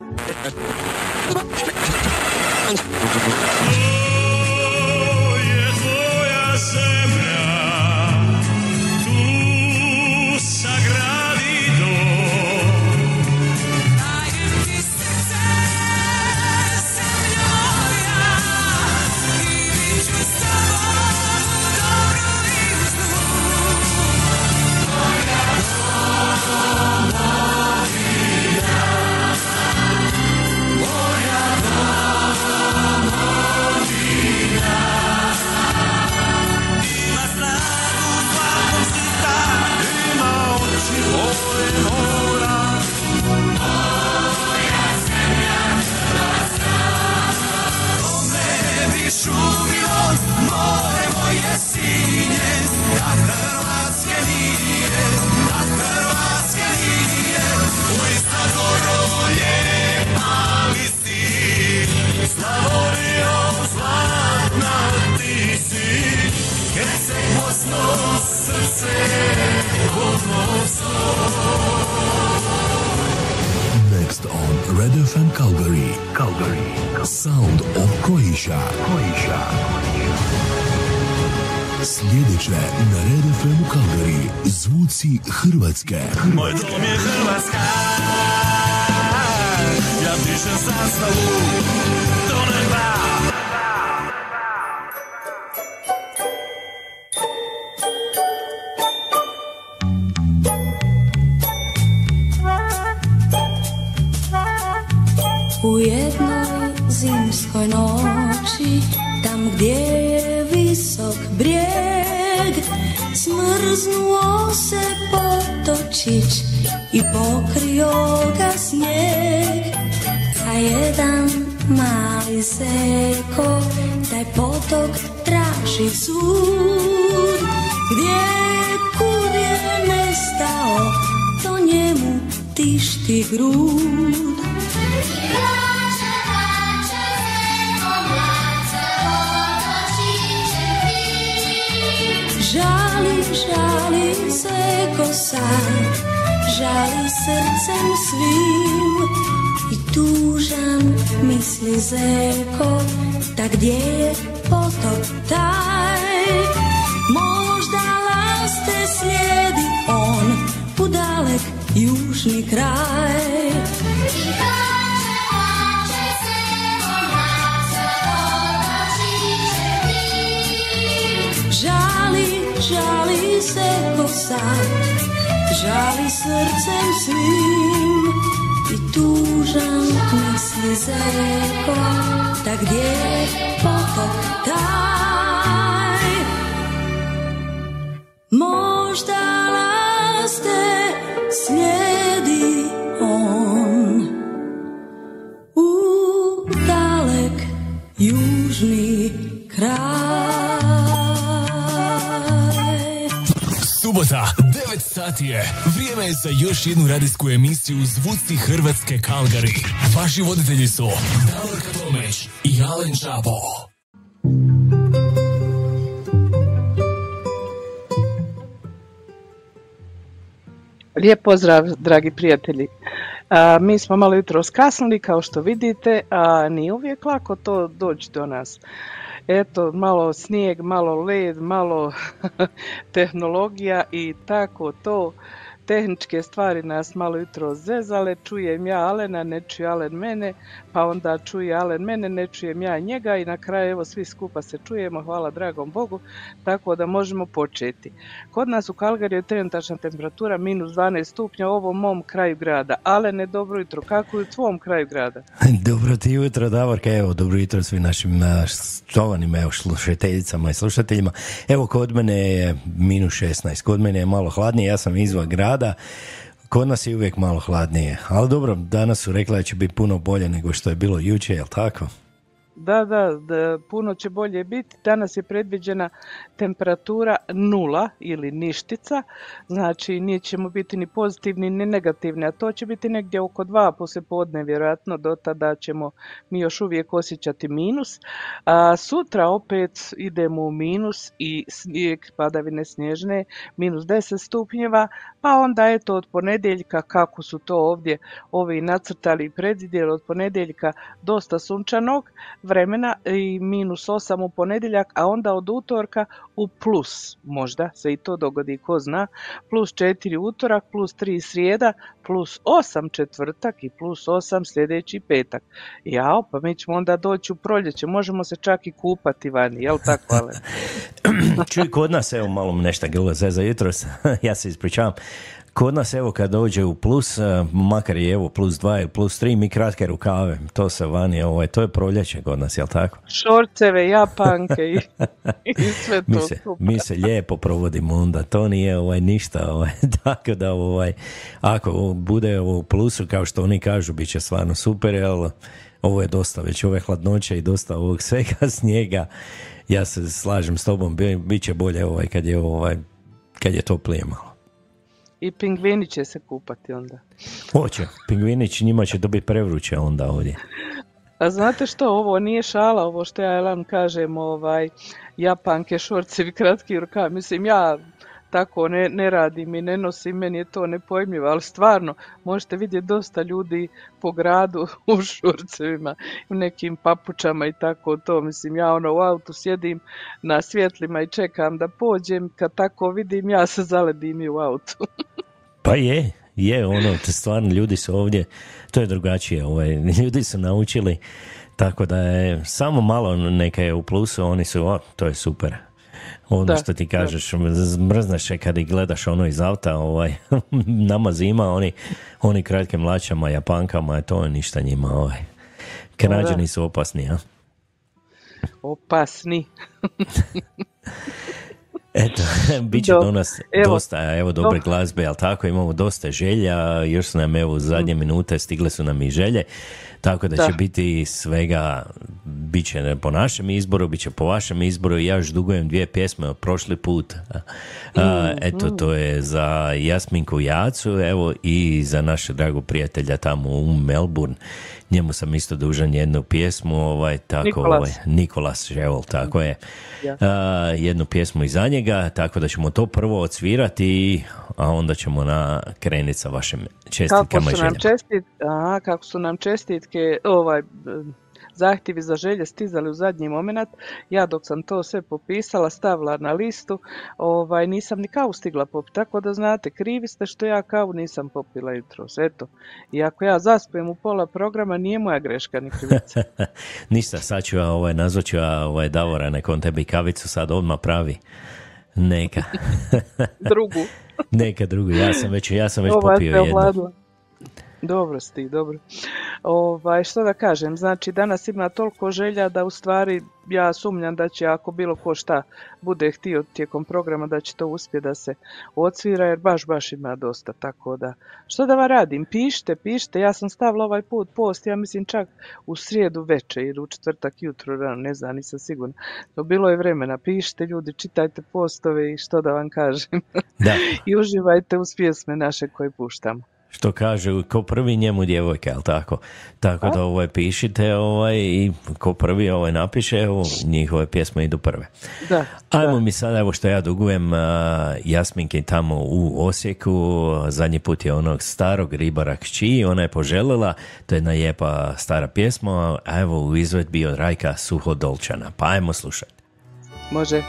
Thank you. Next on Red FM Calgary. Calgary. Sound of Croatia. Croatia. Sljedeće na Red FM Calgary. Zvuci Hrvatske. Moj dom je Hrvatska Ja pišem zastavu i pokrio ga snijeg. A jedan mali seko, taj potok traži sud, gdje kud je nestao, to njemu tišti grud. Žali srcem svim. I tužan misli zeko, da gdje je potok taj, možda laste slijedi on u dalek južni kraj. Žali, žali se kosa, žali srcem svim i tužan misli zeko, da gdje je potok taj. 9 sati je. Vrijeme je za još jednu radijsku emisiju Zvuci Hrvatske Kalgari. Vaši voditelji su Davorka Tomeć i Alen Čapo. Lijep pozdrav, dragi prijatelji. A, mi smo malo jutro skasnili, kao što vidite, a nije uvijek lako to doći do nas. Eto, malo snijeg, malo led, malo tehnologija i tako to. Tehničke stvari nas malo jutro zezale, čujem ja Alena, ne čuje Alen mene, pa onda čuje Alen mene, ne čujem ja njega i na kraju evo svi skupa se čujemo, hvala dragom Bogu, tako da možemo početi. Kod nas u Kalgariju je trenutačna temperatura minus 12 stupnja u ovom mom kraju grada. Alene, dobro jutro, kako je u tvom kraju grada? Dobro ti jutro, Davorka, evo, dobro jutro svim našim evo, slušateljicama i slušateljima. Evo, kod mene je minus 16, kod mene je malo hladnije, ja sam izvan grada, kod nas je uvijek malo hladnije, ali dobro, danas su rekla da će biti puno bolje nego što je bilo jučer, jel tako? Da, da, da, puno će bolje biti. Danas je predviđena temperatura nula ili ništica, znači nećemo biti ni pozitivni ni negativni, a to će biti negdje oko dva poslije podne, vjerojatno do tada ćemo mi još uvijek osjećati minus. A sutra opet idemo u minus i snijeg, padavine snježne, minus 10 stupnjeva, pa onda eto od ponedjeljka kako su to ovdje ovi nacrtali predvidjeli od ponedjeljka dosta sunčanog vremena i minus 8 u ponedjeljak, a onda od utorka u plus, možda se i to dogodi, ko zna, plus 4 utorak, plus 3 srijeda, plus 8 četvrtak i plus 8 sljedeći petak. Jao, pa mi ćemo onda doći u proljeće, možemo se čak i kupati vani, jel tako, ale? Čuj, kod nas, evo malo nešto grlo za jutros, ja se ispričavam. Kod nas, evo, kad dođe u plus, eh, makar je evo plus dva i plus tri, mi kratke rukave, to se vani, ovaj, to je proljeće kod nas, jel tako? Šorceve, japanke i, i sve to Mi se, mi se lijepo provodimo onda, to nije ovaj, ništa, ovaj, tako da ovaj, ako bude ovo u plusu, kao što oni kažu, bit će stvarno super, jel, ovo je dosta već ove hladnoće i dosta ovog svega snijega, ja se slažem s tobom, bi, bit će bolje ovaj, kad je ovaj, kad je toplije malo. I pingvini će se kupati onda. Hoće, pingvinić njima će dobiti prevruće onda ovdje. A znate što, ovo nije šala, ovo što ja vam kažem, ovaj, japanke, šorcevi, kratki rukav, mislim ja tako ne, ne radim i ne nosim, meni je to nepojmljivo, ali stvarno možete vidjeti dosta ljudi po gradu u šorcevima, u nekim papučama i tako to, mislim ja ono u autu sjedim na svjetlima i čekam da pođem, kad tako vidim ja se zaledim i u autu. Pa je, je ono, stvarno ljudi su ovdje, to je drugačije, ovaj, ljudi su naučili, tako da je samo malo neka je u plusu, oni su, o, to je super. Ono Da, što ti da. kažeš, mrzneš je kad ih gledaš ono iz auta, ovaj, nama zima, oni, oni kratkim mlačama, japankama, to je ništa njima, ovaj. Kanadžani su opasni, a? Opasni. Eto, bit će Do- do nas evo, dosta evo dobre do- glazbe, ali tako imamo dosta želja, još su nam evo zadnje minute stigle su nam i želje, tako da, Da. će biti svega, bit će po našem izboru, bit će po vašem izboru i ja još dugujem dvije pjesme od prošli put. A, eto, to je za Jasminku Jacu, evo i za našeg dragog prijatelja tamo u Melbourne. Njemu sam isto dužan jednu pjesmu, ovaj, tako, Nikolas. ovaj, Nikolas Ževol, tako je. Ja. A, jednu pjesmu iza njega, tako da ćemo to prvo odsvirati, a onda ćemo na krenit sa vašim Kako čestitkama i su nam čestit, aha, kako su nam čestitke, ovaj, zahtjevi za želje stizali u zadnji moment, ja dok sam to sve popisala, stavila na listu, ovaj, nisam ni kavu stigla popiti, tako da znate, krivi ste što ja kavu nisam popila jutros, eto. I ako ja zaspijem u pola programa, nije moja greška ni krivica. Ništa, sad ću ja ovaj, nazvat ću ja ovaj, Davora, nek on tebi kavicu sad odmah pravi. Neka. Drugu. Neka drugu, ja sam već, ja sam već Ova popio jednu. Dobro si ti, dobro. Ovaj, što da kažem, znači danas ima toliko želja da u stvari ja sumnjam da će ako bilo ko šta bude htio tijekom programa da će to uspjeti da se odsvira jer baš baš ima dosta tako da što da vam radim, pišite, pišite, ja sam stavila ovaj put post, ja mislim čak u srijedu večer ili u četvrtak jutro rano, ne znam, nisam sigurna. No bilo je vremena, pišite ljudi, čitajte postove i što da vam kažem. Da, I uživajte uz pjesme naše koje puštamo. Što kaže, ko prvi njemu djevojka, jel tako? Tako da ovaj, pišite ovaj, i ko prvi ovaj, napiše, evo, njihove pjesme idu prve. Da, Ajmo mi sad, evo što ja dugujem uh, Jasminki tamo u Osijeku, zadnji put je onog starog ribara kći, ona je poželjela, to je jedna lijepa stara pjesma, a evo u izvedbi od Rajka Suhodolčana, pa ajmo slušati. može.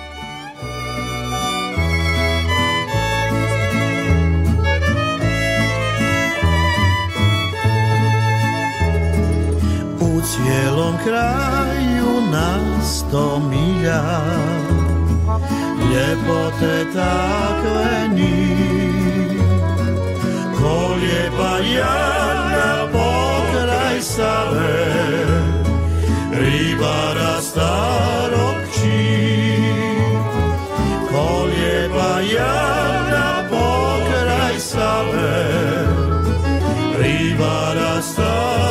Cijelom kraju na sto milja Ljepote takve ni. Ko lijepa jadna pokraj Save Ribara starog kći Ko lijepa jadna pokraj Save Ribara starog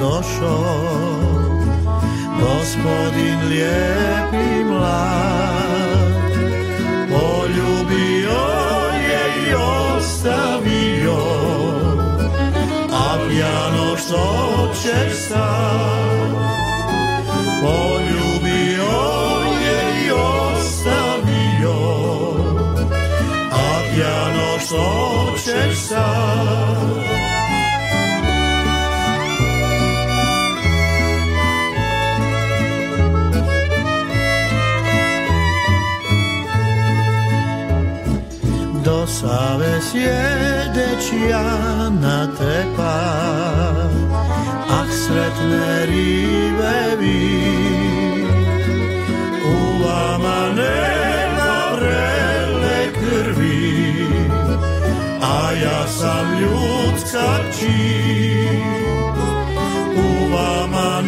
došo, gospodin lijepi mlad, poljubio je i ostavio, a pjano što ćeš sad, poljubio je i ostavio, a pjano što ćeš sad. Do Save sjedeći ja na tepa, ah sretne ribe vi, u vama nema vrele krvi, a ja sam ljudska čin. U vama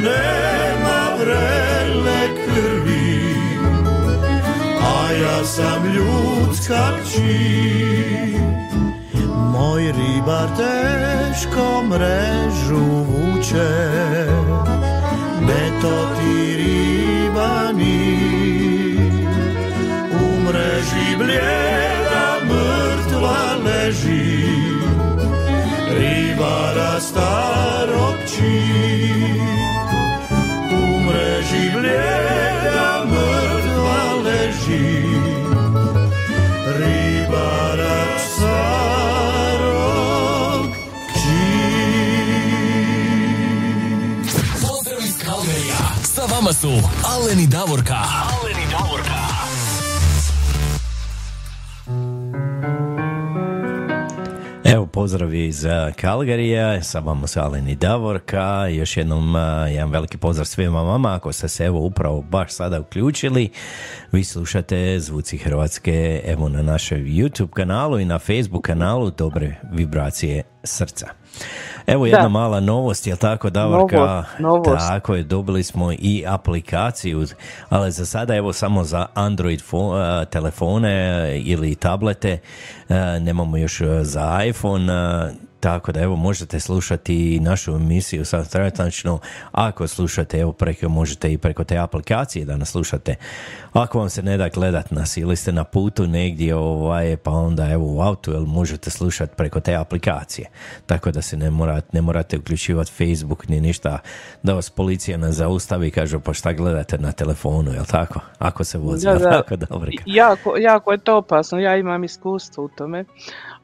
sam ljudska kći. Moj ribar teško mrežu vuče, to ti ribani. U mreži blijeda mrtva leži, ribara starog čin. U mreži blijeda vama su Alen i Davorka. Alen i Davorka. Evo pozdrav iz eh, Kalgarija, sa vama su Alen i Davorka, još jednom eh, jedan veliki pozdrav svima vama ako ste se evo upravo baš sada uključili, vi slušate Zvuci Hrvatske evo na našem YouTube kanalu i na Facebook kanalu Dobre vibracije srca. Evo jedna Da. mala novost, jel tako Davorka? Novost, novost. Tako je, dobili smo i aplikaciju, ali za sada evo samo za Android fo- eh, telefone eh, ili tablete, eh, nemamo još za iPhone, tako da evo možete slušati našu emisiju sad trenutačno, ako slušate evo preko, možete i preko te aplikacije da nas slušate. Ako vam se ne da gledat nas ili ste na putu negdje ovaj, pa onda evo u autu jel možete slušati preko te aplikacije. Tako da se ne morate, ne morate uključivati Facebook ni ništa da vas policija ne zaustavi i kaže pa šta gledate na telefonu, jel tako? Ako se vozi, da. tako dobro? Jako, jako je to opasno, ja imam iskustvo u tome,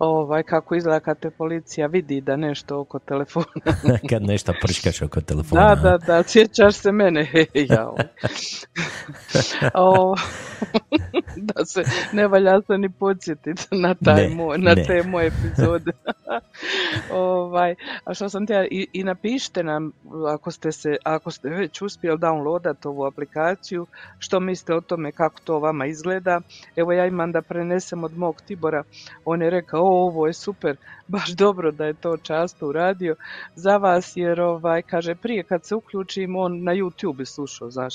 ovaj, kako izgleda kad te policija vidi da nešto oko telefona. Kad nešto prškaš oko telefona. Da, da, da, sjećaš se mene, jao. o, da se ne valja se ni podsjetiti na, taj Ne, moj, na ne. te moje epizode. ovaj, a što sam htjela, i, i napišite nam ako ste, se, ako ste već uspjeli downloadat ovu aplikaciju, što mislite o tome kako to vama izgleda. Evo ja imam da prenesem od mog Tibora, on je rekao, o, ovo je super, baš dobro da je to často uradio za vas, jer ovaj, kaže, prije kad se uključim, on na YouTube slušao, znaš.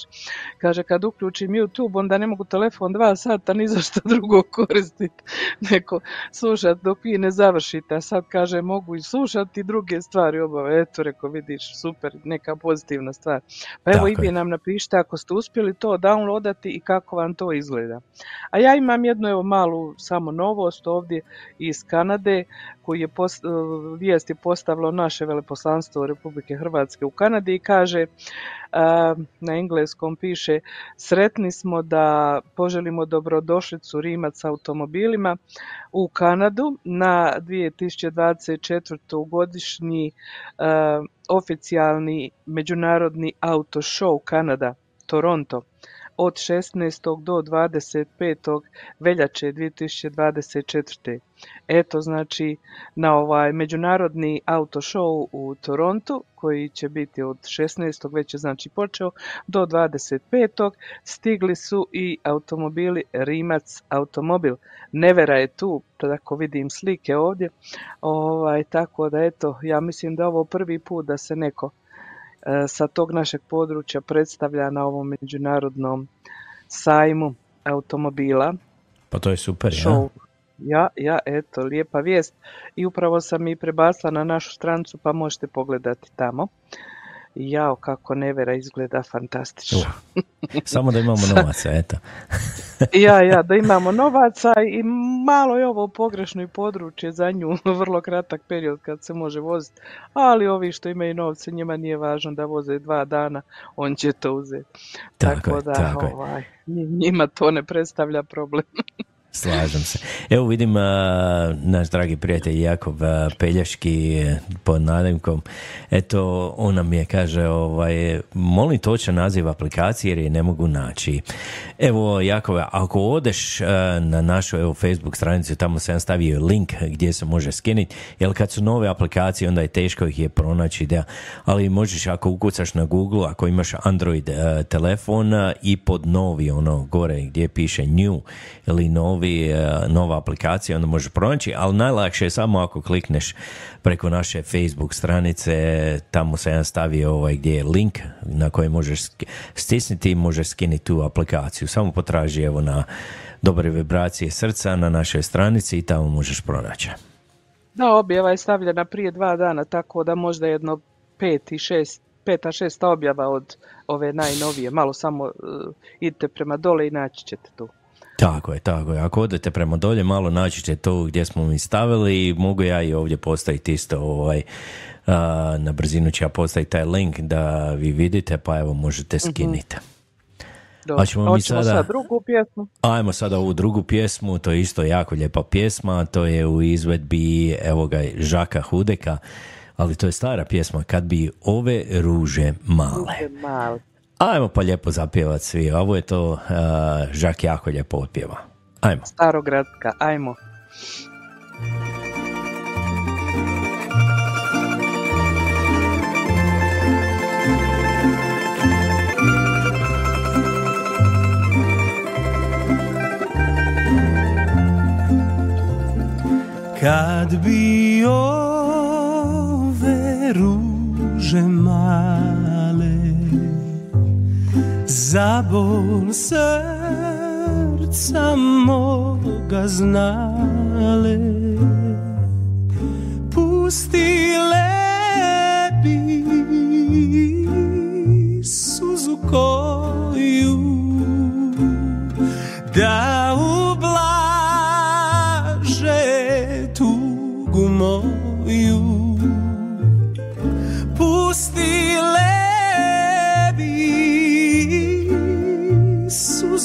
Kaže, kad uključim YouTube, onda ne mogu telefon dva sata ni za što drugo koristiti, neko slušat dok vi ne završite, a sad kaže, mogu i slušati druge stvari obave, eto, reko, vidiš, super, neka pozitivna stvar. Pa evo Tako i vi nam napišite ako ste uspjeli to downloadati i kako vam to izgleda. A ja imam jednu evo malu samo novost ovdje iz Kanade koji je post, eh, vijest je postavilo naše veleposlanstvo Republike Hrvatske u Kanadi i kaže a, na engleskom piše sretni smo da poželimo dobrodošlicu Rimac automobilima u Kanadu na 2024. godišnji a, oficijalni međunarodni auto show Kanada Toronto od 16. do 25. veljače 2024. Eto znači na ovaj međunarodni auto show u Torontu koji će biti od 16. već je znači počeo do 25. stigli su i automobili Rimac automobil. Nevera je tu, tako vidim slike ovdje. Ovaj, tako da eto, ja mislim da ovo prvi put da se neko sa tog našeg područja predstavlja na ovom međunarodnom sajmu automobila Pa to je super, ja? Ja, ja, eto, lijepa vijest. I upravo sam i prebasla na našu strancu, pa možete pogledati tamo. Jao, kako Nevera izgleda fantastično. Samo da imamo novaca, eto. ja, ja, da imamo novaca i malo je ovo pogrešno i područje za nju, vrlo kratak period kad se može voziti, ali ovi što imaju novce, njima nije važno da voze dva dana, on će to uzeti. Tako, da, tako ovaj, njima to ne predstavlja problem. Slažem se. Evo vidim naš dragi prijatelj Jakov Pelješki e, pod nadimkom. Eto, on nam je kaže, ovaj, molim točan naziv aplikacije jer je ne mogu naći. Evo, Jakove, ako odeš na našu evo, Facebook stranicu, tamo sam stavio link gdje se može skiniti, jer kad su nove aplikacije, onda je teško ih je pronaći, da, ali možeš ako ukucaš na Google, ako imaš Android telefon i pod novi, ono, gore gdje piše new ili novi E, nova aplikacija, onda možeš pronaći, ali najlakše je samo ako klikneš preko naše Facebook stranice, tamo se jedan stavio ovaj gdje je link na koji možeš stisniti i možeš skiniti tu aplikaciju. Samo potraži evo na dobre vibracije srca na našoj stranici i tamo možeš pronaći. Da, objava je stavljena prije dva dana, tako da možda jedno pet i šest, peta, šesta objava od ove najnovije. Malo samo uh, idite prema dole i naći ćete tu. Tako je, tako je. Ako odete prema dolje, malo naći ćete to gdje smo mi stavili i mogu ja i ovdje postaviti isto ovaj, na brzinu ću ja postaviti taj link da vi vidite, pa evo možete mhm. skiniti. Dobro. ćemo mi sada... sad drugu pjesmu. Ajmo sada ovu drugu pjesmu, to je isto jako lijepa pjesma, to je u izvedbi evo ga Žaka Hudeka, ali to je stara pjesma, kad bi ove ruže male. Ruže male. Ajmo pa lijepo zapjevat svi. Ovo je to uh, Žak jako lijepo otpjeva. Ajmo. Starogradska, ajmo. Kad bi ove ruže za bol srca moga znale pustile bi suzu koju da ublaže tugu moju. Pustile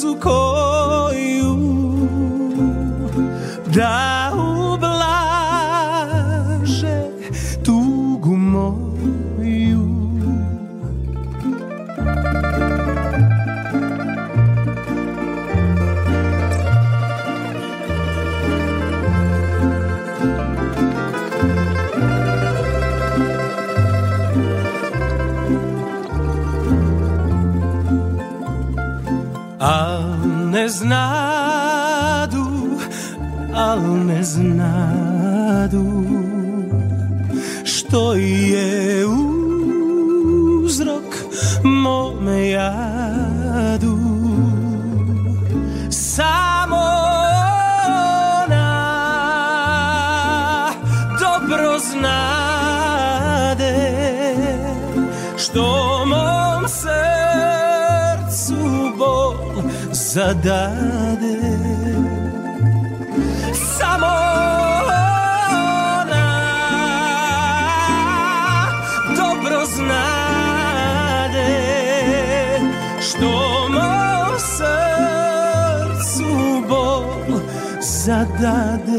suzu koju da ublaže Al ne znadu, al ne znadu Što je uzrok mome jadu zadade. Samo ona dobro znade Što mom srcu bol zadade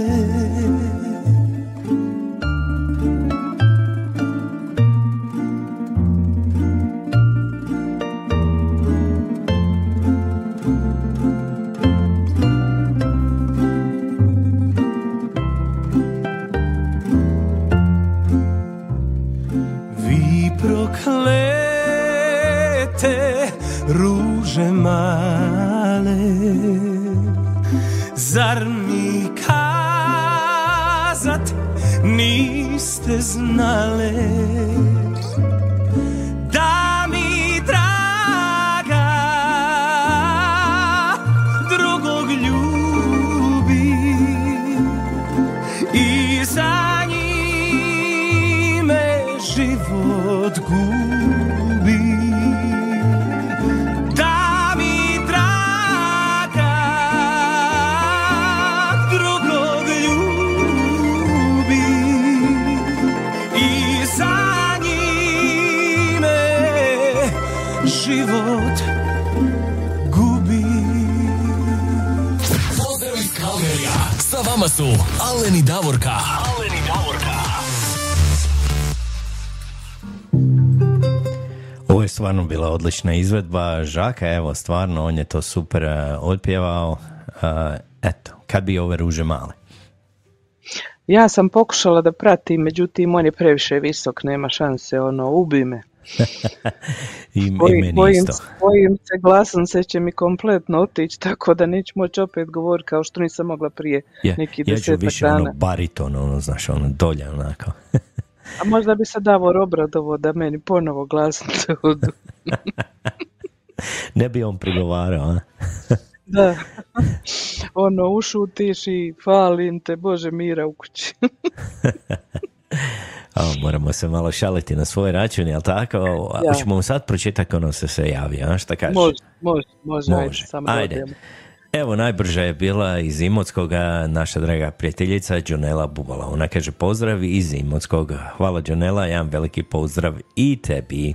stvarno bila odlična izvedba Žaka, evo stvarno on je to super uh, otpjevao. Uh, eto, kad bi ove ruže male. Ja sam pokušala da pratim, međutim on je previše visok, nema šanse, ono, ubi me. I, i meni bojim, isto. bojim se, glasom se će mi kompletno otići, tako da neću moći opet govoriti kao što nisam mogla prije Ja, neki ja ću desetak više dana. ono bariton, ono, znaš, ono dolje onako. A možda bi se Davor obradovo da meni ponovo glasnice odu. ne bi on prigovarao, a? Da. ono, ušutiš i falim te, Bože mira u kući. A, moramo se malo šaliti na svoj račun, jel tako? Ja. Hoćemo sad pročitati ono se se javi, a šta kažeš? može, može, može, ajde, samo ajde. Evo, najbrža je bila iz Imotskoga naša draga prijateljica Đonela Bubala. Ona kaže pozdrav iz Imotskog. Hvala Đonela, jedan veliki pozdrav i tebi.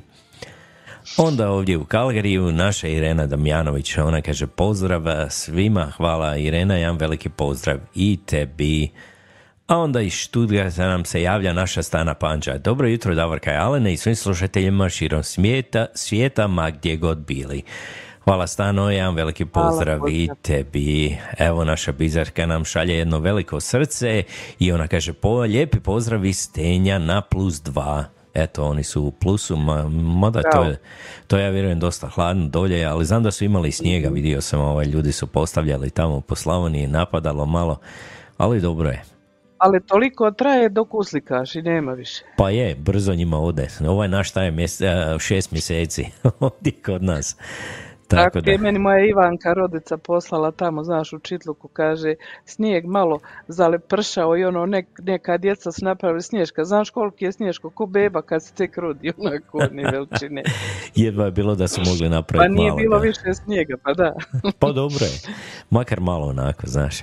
Onda ovdje u Kalgariju naša Irena Damjanović, ona kaže pozdrav svima, hvala Irena, jedan veliki pozdrav i tebi. A onda iz Stuttgarta nam se javlja naša Stana Panđa. Dobro jutro Davorka i Alene i svim slušateljima širom svijeta, svijeta ma gdje god bili. Hvala Stano, jedan veliki pozdrav Hvala, i tebi. Evo naša bizarka nam šalje jedno veliko srce i ona kaže po, lijepi pozdrav iz Stenja na plus dva. Eto, oni su u plusu, ma, mada to je, to ja vjerujem dosta hladno dolje, ali znam da su imali snijega, vidio sam, ovaj, ljudi su postavljali tamo po Slavoniji, napadalo malo, ali dobro je. Ali toliko traje dok uslikaš i nema više. Pa je, brzo njima ode. Ovaj naš taj mjese, šest mjeseci ovdje kod nas. Tako Tako da, je meni moja Ivanka rodica poslala tamo, znaš, u Čitluku, kaže, snijeg malo zalepršao i ono, nek, neka djeca su napravili sniješka. Znaš koliki je sniješko, ko beba kad se tek rodi, onako, ni veličine. jedva je bilo da su mogli Pa napraviti nije malo. bilo da. više snijega, pa da. Pa dobro je, makar malo onako, znaš.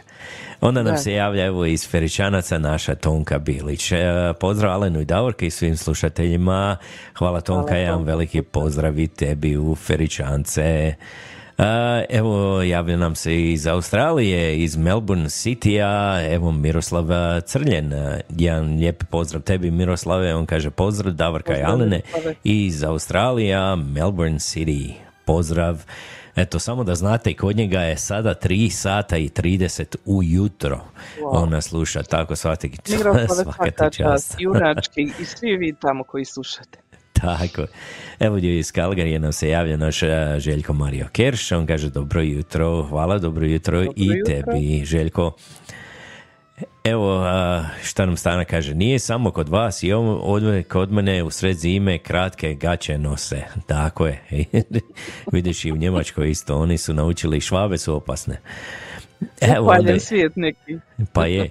Onda nam Da. se javlja evo iz Feričanaca naša Tonka Bilić. E, Pozdrav Alenu i Davorke i svim slušateljima. Hvala Tonka, Hvala, jedan Tonka. veliki pozdrav i tebi u Feričance. E, evo javlja nam se iz Australije, iz Melbourne City-a, evo Miroslav Crljen, jedan lijepi pozdrav tebi Miroslave, on kaže pozdrav Davorka i Alene iz Australija, Melbourne City. Pozdrav. Eto, samo da znate, kod njega je sada 3 sata i 30 ujutro. On nas sluša, tako svaki, Miroslave svaka čast. junački i svi vi tamo koji slušate. Tako. Evo gdje iz Kalgarije nam se javlja naš Željko Mario Kerš. On kaže dobro jutro, hvala, dobro jutro i jutro. tebi, Željko. Evo a, šta nam Stana kaže, nije samo kod vas i kod mene u sred zime kratke gaće nose. Tako je. Vidiš i u Njemačkoj isto, oni su naučili, švabe su opasne. Evo onda, svijet neki. pa je.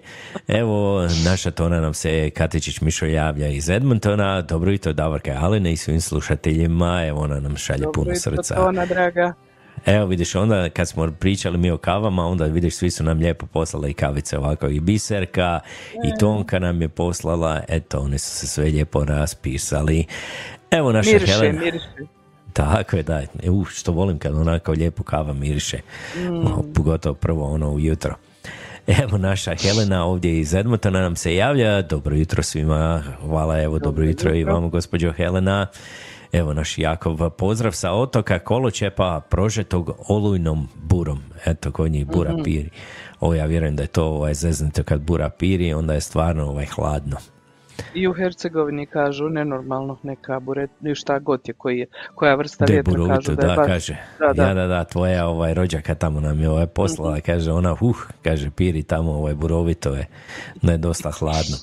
Evo, naša tona nam se Katičić Mišo javlja iz Edmontona. Dobro jutro, Davorka i Alene i svim slušateljima. Evo, ona nam šalje Dobro puno srca. Tona, draga. Evo, vidiš, onda kad smo pričali mi o kavama, onda vidiš, svi su nam lijepo poslali i kavice ovako. I Biserka, i Tonka nam je poslala. Eto, oni su se sve lijepo raspisali. Evo, naša Miriše, Helena. miriše. Tako je, da. Uh, što volim kad onako lijepo kava miriše. Mm. Pogotovo prvo ono ujutro. Evo naša Helena ovdje iz Edmontona nam se javlja. Dobro jutro svima. Hvala, evo, dobro, jutro, i jutro. vama, gospođo Helena. Evo naš Jakov, pozdrav sa otoka Koločepa, prožetog olujnom burom. Eto, kod njih bura Mhm. piri. Ovo ja vjerujem da je to ovaj, zeznuto kad bura piri, onda je stvarno ovaj, hladno. I u Hercegovini kažu nenormalno neka buret, šta god je, koji je, koja vrsta vjetra kažu da je da, baš- kaže. Da, da. Ja, da, da, tvoja ovaj, rođaka tamo nam je ovaj poslala, kaže ona, uh, kaže, piri tamo, ovaj, burovito je, da je dosta hladno.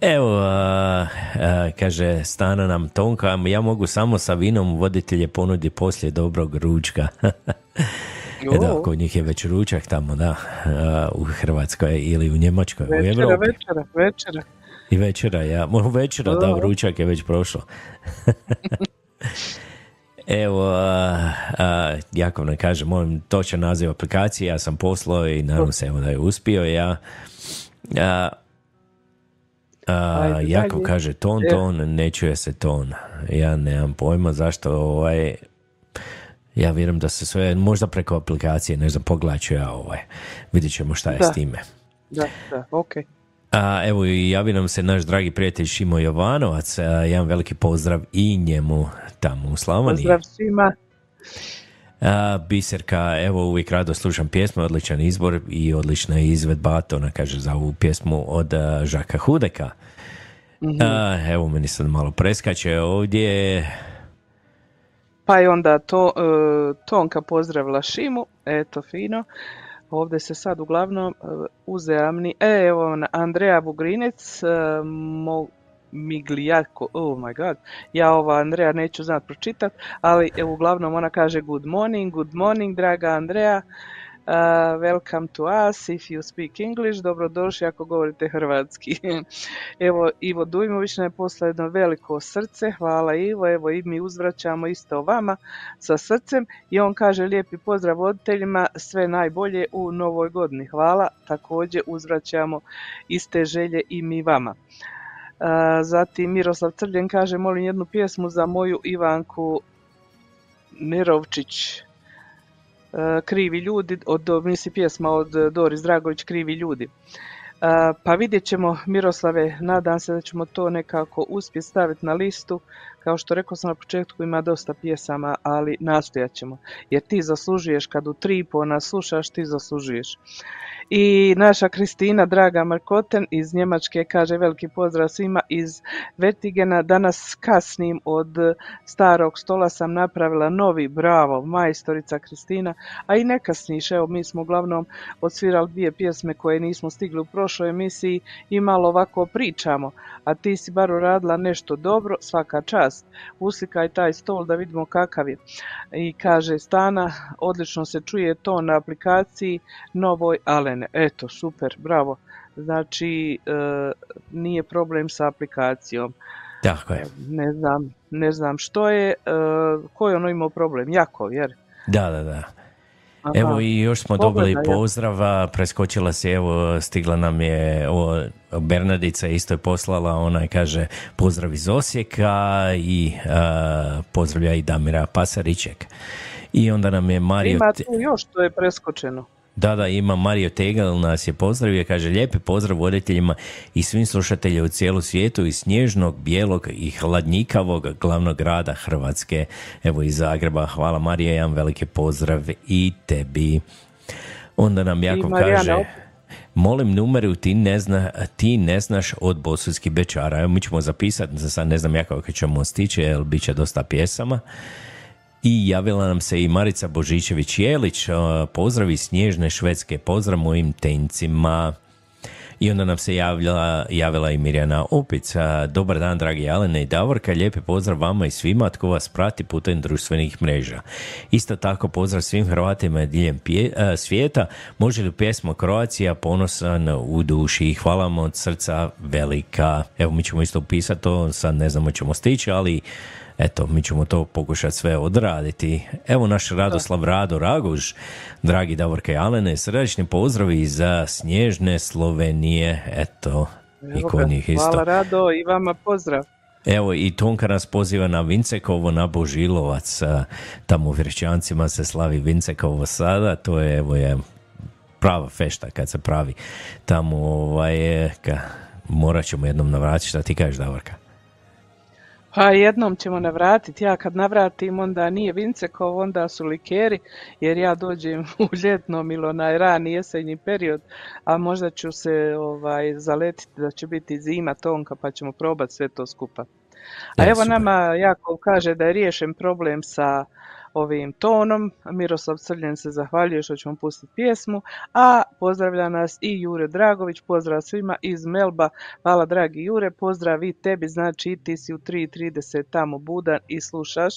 Evo, a, a, kaže, stana nam Tonka, ja mogu samo sa vinom voditelje ponudi poslije dobrog ručka. e da, kod njih je već ručak tamo, da, a, u Hrvatskoj ili u Njemačkoj, u Večera, Europi. večera, večera. I večera, ja. Večera, da, vrućak je već prošlo. Evo, a, a, Jakov ne kaže, molim točan naziv aplikacije, ja sam poslao i nadam se evo da je uspio. Ja, a, a, dalje. kaže ton, E. ton, ne čuje se ton. Ja nemam pojma zašto ovaj, ja vjerujem da se sve, možda preko aplikacije, ne znam, pogledat ću ja ovaj, vidjet ćemo šta je Da. s time. Da, da, ok. A, evo i javi nam se naš dragi prijatelj Šimo Jovanovac, a, jedan veliki pozdrav i njemu tamo u Slavoniji. Pozdrav svima. A, Biserka, evo uvijek rado slušam pjesmu, odličan izbor i odlična je izvedba, to ona kaže za ovu pjesmu od Žaka Hudeka. A, evo meni sad malo preskače ovdje, Pa je onda to, e, Tonka pozdravila Šimu, eto fino. Ovdje se sad uglavnom e, uzajamni, e evo Andreja Bugrinec, e, mo, Miglijako, oh my god, ja ova Andreja neću znat pročitat, ali e, uglavnom ona kaže good morning, good morning draga Andreja, Uh, welcome to us if you speak English, dobrodošli ako govorite hrvatski. Evo, Ivo Dujmović nam je poslao jedno veliko srce, hvala Ivo, evo i mi uzvraćamo isto vama sa srcem i on kaže lijepi pozdrav voditeljima, sve najbolje u novoj godini, hvala, također uzvraćamo iste želje i mi vama. Zatim Miroslav Crljen kaže molim jednu pjesmu za moju Ivanku Mirovčić, Krivi ljudi, od, misli pjesma od Doris Dragović, Krivi ljudi. Pa vidjet ćemo, Miroslave, nadam se da ćemo to nekako uspjeti staviti na listu. Kao što rekao sam na početku, ima dosta pjesama, ali nastojat ćemo. Jer ti zaslužuješ, kad u tri po nas slušaš, ti zaslužuješ. I naša Kristina, draga Markoten iz Njemačke, kaže veliki pozdrav svima iz Vertigena. Danas kasnim od starog stola sam napravila novi, bravo, majstorica Kristina. A i ne kasniš, evo mi smo uglavnom odsvirali dvije pjesme koje nismo stigli u prošloj emisiji i malo ovako pričamo. A ti si bar uradila nešto dobro, svaka čast. Uslikaj taj stol da vidimo kakav je. I kaže Stana, odlično se čuje to na aplikaciji novoj Alene. Eto, super, bravo. Znači, e, nije problem sa aplikacijom. tako je. Ne znam, ne znam što je, e, ko je ono imao problem? Jakov, jer? Da, da, da. Aha. Evo i još smo dobili Pogledaj, pozdrava, preskočila se, evo stigla nam je o, Bernadica isto je poslala, ona je kaže pozdrav iz Osijeka i a, pozdravlja i Damira Pasarićek. I onda nam je Mario... Ima tu još što je preskočeno. Da, da, ima Mario Tegal, nas je pozdravio, kaže lijepi pozdrav voditeljima i svim slušateljima u cijelu svijetu iz snježnog, bijelog i hladnjikavog glavnog grada Hrvatske, evo iz Zagreba. Hvala Marija, jedan veliki pozdrav i tebi. Onda nam Jakov Marijana kaže, molim numeru ti ne, zna, ti ne znaš od bosanskih bečara. Evo mi ćemo zapisati, za sad ne znam ja kako ćemo stići, jer bit će dosta pjesama. I javila nam se i Marica Božićević-Jelić, a, pozdrav iz Snježne Švedske, pozdrav mojim tencima. I onda nam se javila, javila i Mirjana Opic. a, Dobar dan, dragi Alene i Davorka, lijepi pozdrav vama i svima tko vas prati putem društvenih mreža. Isto tako pozdrav svim Hrvatima diljem svijeta. Može li pjesma Kroacija ponosan u duši? Hvala vam od srca velika. Evo, mi ćemo isto upisati to, sad ne znamo ćemo stići, ali Eto, mi ćemo to pokušati sve odraditi. Evo naš Radoslav Rado Raguž, dragi Davorka i Alene, srdečni pozdravi za snježne Slovenije. Eto, i kod njih isto. Hvala Rado i vama pozdrav. Evo i Tonka nas poziva na Vincekovo, na Božilovac. Tamo u Vršćancima se slavi Vincekovo sada. To je, evo je, prava fešta kad se pravi tamo. Ovaj, e, ka, morat ćemo jednom navratiti. Šta ti kažeš, Davorka? Pa jednom ćemo navratiti, ja kad navratim onda nije Vincekov, onda su likeri, jer ja dođem u ljetnom ili onaj rani jesenji period, a možda ću se ovaj, zaletiti da će biti zima tonka pa ćemo probati sve to skupa. A E, evo nama Jakov kaže da je riješen problem sa ovim tonom, Miroslav Crljen se zahvaljuje što ćemo pustiti pjesmu, a pozdravlja nas i Jure Dragović, pozdrav svima iz Melba, hvala dragi Jure, pozdrav i tebi, znači i ti si u 3.30 tamo budan i slušaš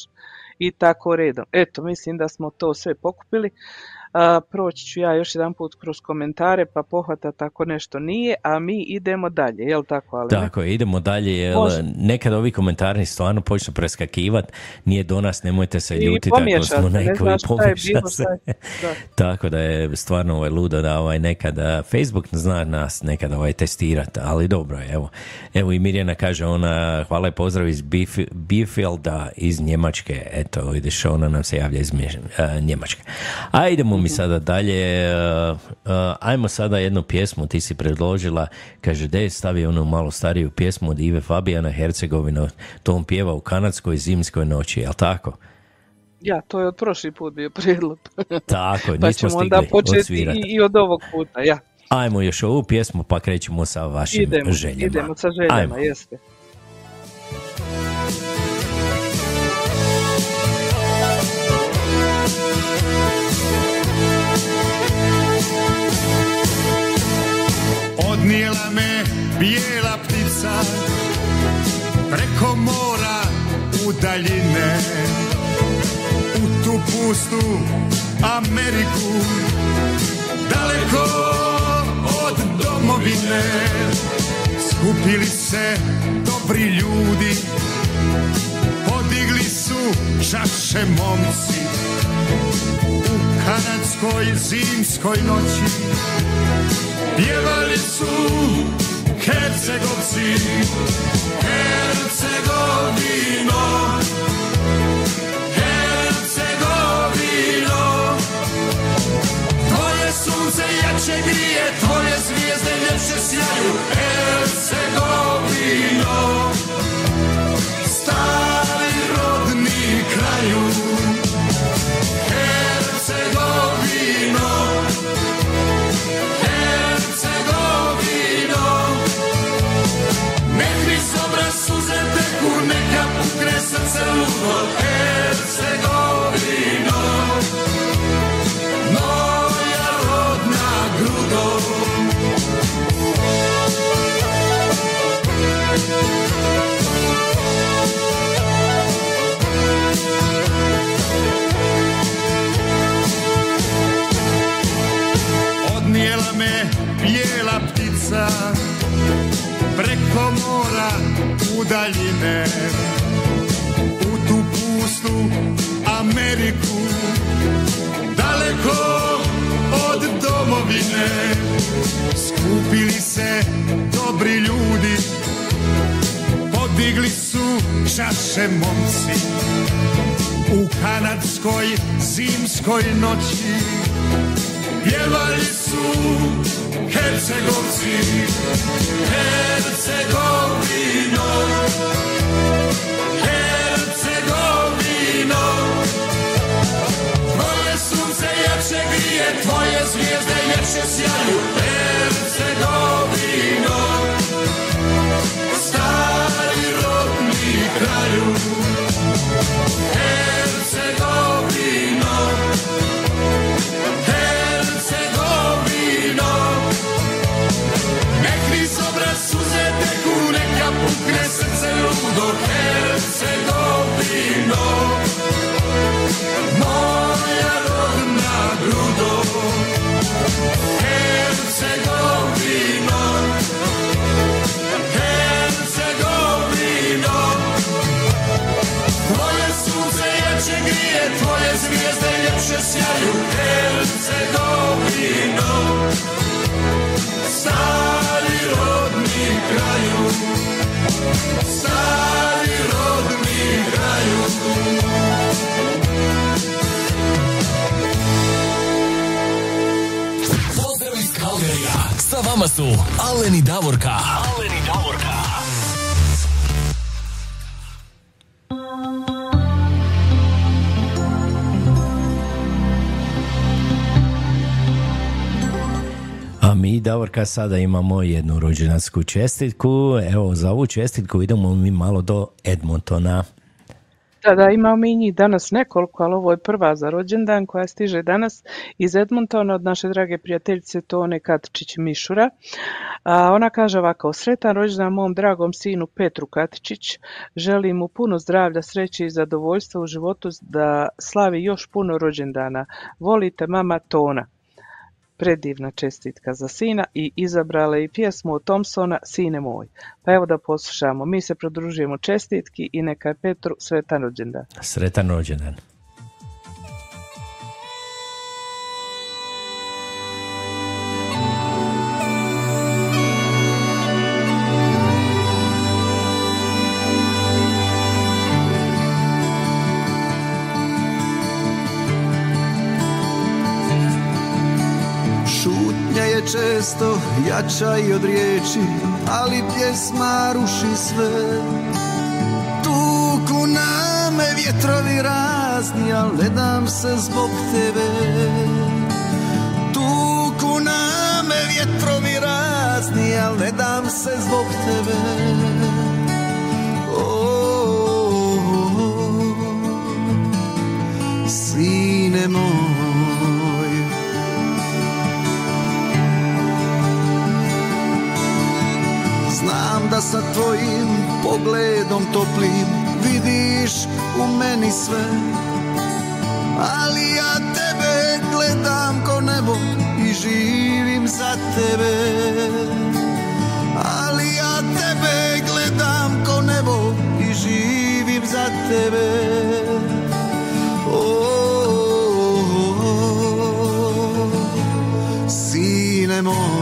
i tako redom. Eto, mislim da smo to sve pokupili. Proći ću ja još jedan put kroz komentare pa pohvatat ako nešto nije, a mi idemo dalje, jel tako? Ali Tako je, idemo dalje, Može. nekad ovi komentari stvarno počnu preskakivat, nije do nas, nemojte se ljutiti ako smo se, ne neko i znaš šta je pomiješa se. da. Tako da je stvarno ovaj ludo da ovaj nekada Facebook zna nas nekada ovaj testirati, ali dobro je, evo. Evo i Mirjana kaže ona, hvala i pozdrav iz Bif- Bifelda iz Njemačke, eto vidiš ona nam se javlja iz e, Njemačke. A idemo mi sada dalje, e, e, ajmo sada jednu pjesmu, ti si predložila, kaže de stavi onu malo stariju pjesmu od Ive Fabijana Hercegovina, to on pjeva u kanadskoj zimskoj noći, jel tako? Ja, to je od prošli put bio prijedlog. Tako, pa nismo ćemo onda stigli početi odsvirati. i, i od ovog puta, ja. Ajmo još ovu pjesmu pa krećemo sa vašim Idemo, željama. idemo sa željama, Ajmo. jeste. Pustu Ameriku Daleko od domovine. Skupili se dobri ljudi Podigli su čaše momci. U kanadskoj zimskoj noći Pjevali su Hercegovci Hercegovino jače grije Tvoje zvijezde ljepše sjaju. Hercegovino Stari rodni kraju. Hercegovino Hercegovino Nek mi sobra suze teku, neka pukne srce ludo Hercegovino ptica preko mora u daljine u tu pustu Ameriku daleko od domovine. Skupili se dobri ljudi podigli su čaše momci. U kanadskoj zimskoj noći Pjevali su Hercegovci, Hercegovino, Hercegovino. Tvoje sunce jače grije, tvoje zvijezde ljepše sjaju, Hercegovino. Stari rodni kraju, sjaju, Hercegovino. Stari rodni kraju, stari rodni kraju. Pozdrav iz Kalgarija. Sa vama su. Aleni Davorka. Mi, Davorka, sada imamo jednu rođendansku čestitku. Evo, za ovu čestitku idemo mi malo do Edmontona. Da, da, imamo mi njih danas nekoliko, ali ovo je prva za rođendan koja stiže danas iz Edmontona od naše drage prijateljice Tone Katičić Mišura. A ona kaže ovako, sretan rođendan mom dragom sinu Petru Katičić, želim mu puno zdravlja, sreće i zadovoljstva u životu da slavi još puno rođendana. Volite mama Tona predivna čestitka za sina i izabrala i pjesmu od Thompsona Sine moj. Pa evo da poslušamo. Mi se prodružujemo čestitki i neka je Petru sretan rođendan. Sretan rođendan. Često jača i od riječi, ali pjesma ruši sve. Tuku na me vjetrovi razni, al ne dam se zbog tebe. Tuku na me vjetrovi razni, al ne dam se zbog tebe. O, sine moj. Znam da sa tvojim pogledom toplim vidiš u meni sve. Ali ja tebe gledam ko nebo i živim za tebe. Ali ja tebe gledam ko nebo i živim za tebe. O, sine moj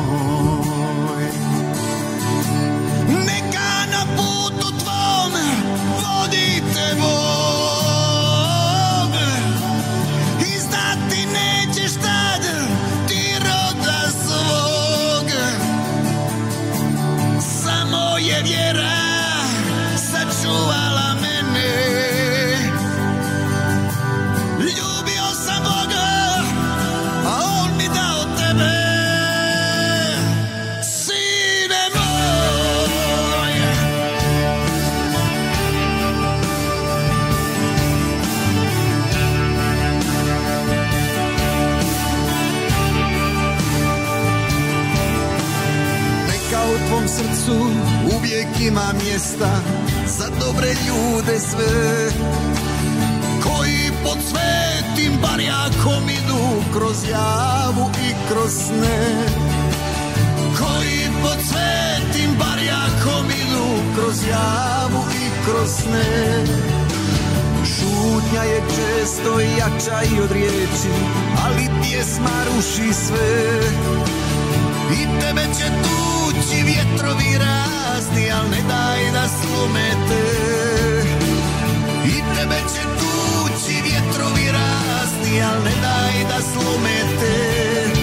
mjesta Za dobre ljude sve Koji pod svetim barjakom idu Kroz javu i kroz sne koji pod svetim barjakom idu kroz javu i kroz sne. Šutnja je često jača i od riječi, ali pjesma ruši sve. I tebe će tući vjetrovi razni, al ne daj da slumete. I tebe će tući vjetrovi razni, al ne daj da slumete.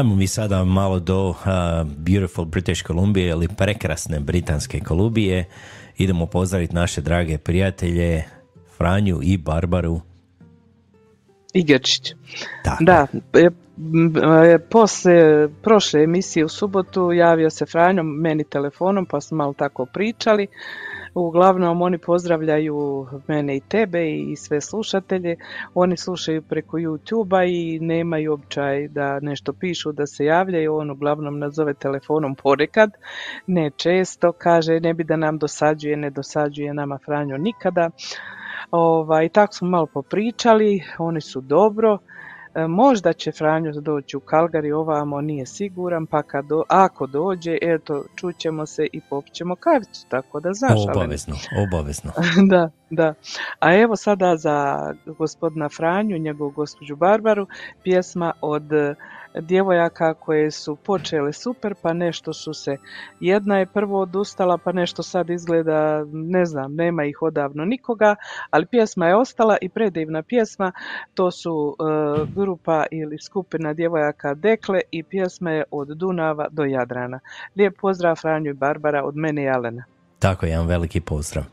Ajmo mi sada malo do uh, Beautiful British Columbia ili prekrasne Britanske Kolumbije. Idemo pozdraviti naše drage prijatelje Franju i Barbaru. I Grčić. Tako. Da, e, M, e, Poslije prošle emisije u subotu javio se Franjo meni telefonom pa smo malo tako pričali. Uglavnom oni pozdravljaju mene i tebe i sve slušatelje. Oni slušaju preko YouTube-a i nemaju običaj da nešto pišu, da se javljaju. On uglavnom nazove telefonom ponekad, ne često. Kaže ne bi da nam dosađuje, ne dosađuje nama Franjo nikada. Ovaj, tako smo malo popričali, oni su dobro. E, Možda će Franjo doći u Kalgari ovamo, nije siguran, pa kad do, ako dođe, eto, čućemo se i popićemo kavicu, tako da znaš. Obavezno, obavezno. da, da. A evo sada za gospodina Franju, njegovu gospođu Barbaru, pjesma od djevojaka koje su počele super, pa nešto su se, jedna je prvo odustala, pa nešto sad izgleda, ne znam, nema ih odavno nikoga, ali pjesma je ostala i predivna pjesma, to su e, grupa ili skupina djevojaka Dekle i pjesma je od Dunava do Jadrana. Lijep pozdrav Franju i Barbara od mene i Alena. Tako, jedan veliki pozdrav.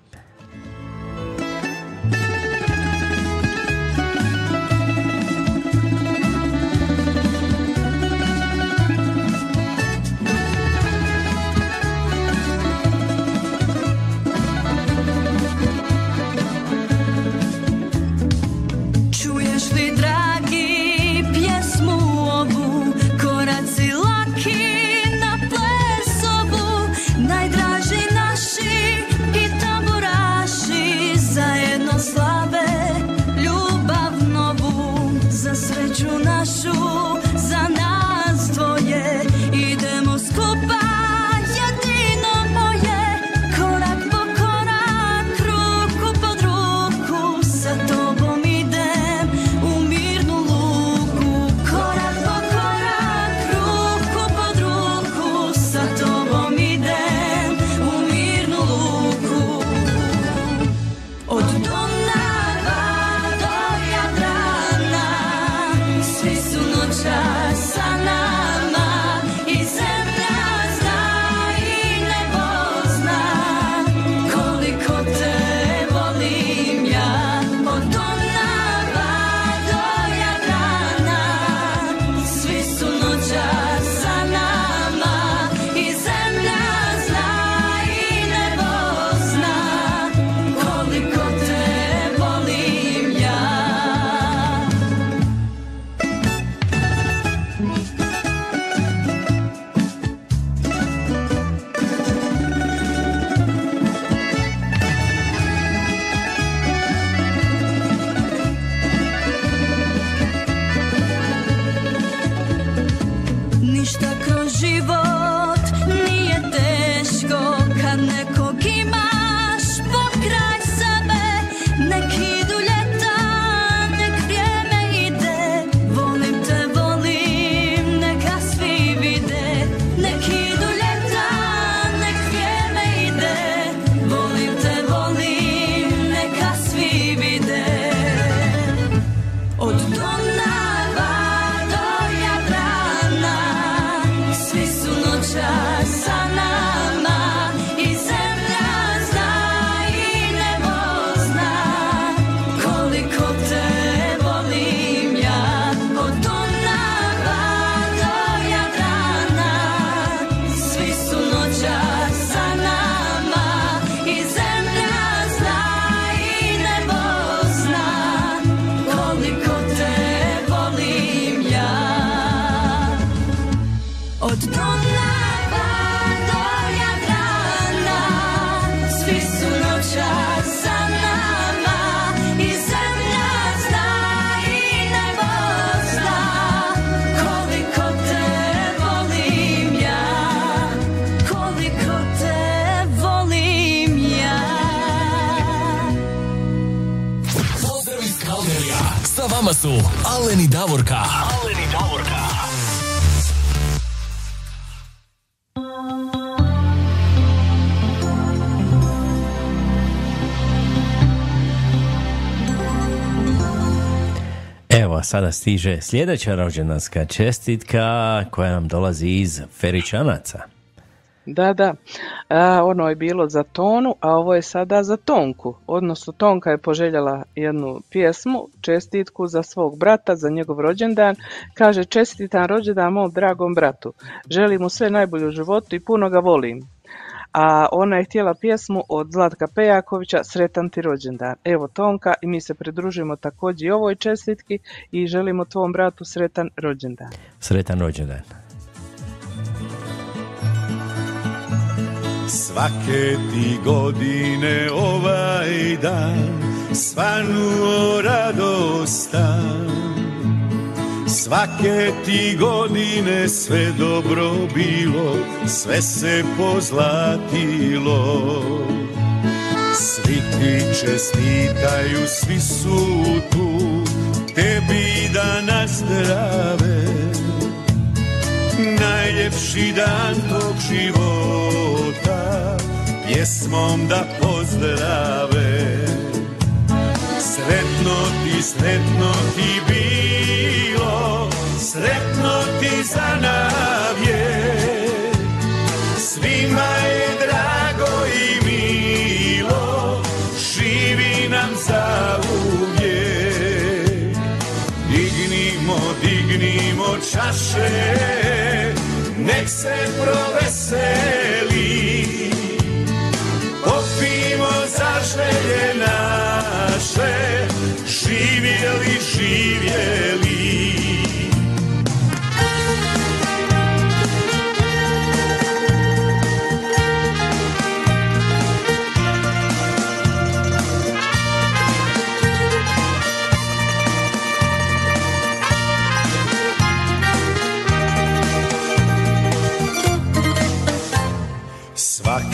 Sada stiže sljedeća rođendanska čestitka koja nam dolazi iz Feričanaca. Da, da. A, ono je bilo za Tonu, a ovo je sada za Tonku. Odnosno, Tonka je poželjela jednu pjesmu, čestitku za svog brata, za njegov rođendan. Kaže, čestitam rođendan mom dragom bratu. Želim mu sve najbolje u životu i puno ga volim. A ona je htjela pjesmu od Zlatka Pejakovića, Sretan ti rođendan. Evo Tonka i mi se pridružujemo također i ovoj čestitki i želimo tvom bratu sretan rođendan. Sretan rođendan. Svake ti godine ovaj dan svanuo radostan Svake ti godine sve dobro bilo, sve se pozlatilo. Svi ti čestitaju, svi su tu, tebi da nazdrave. Najljepši dan tog života pjesmom da pozdrave. Sretno ti, sretno ti bilo sretno ti za navje svima je drago i milo živi nam za uvijek Dignimo, dignimo čaše, nek se proveseli. Popimo za želje naše, živjeli, živjeli.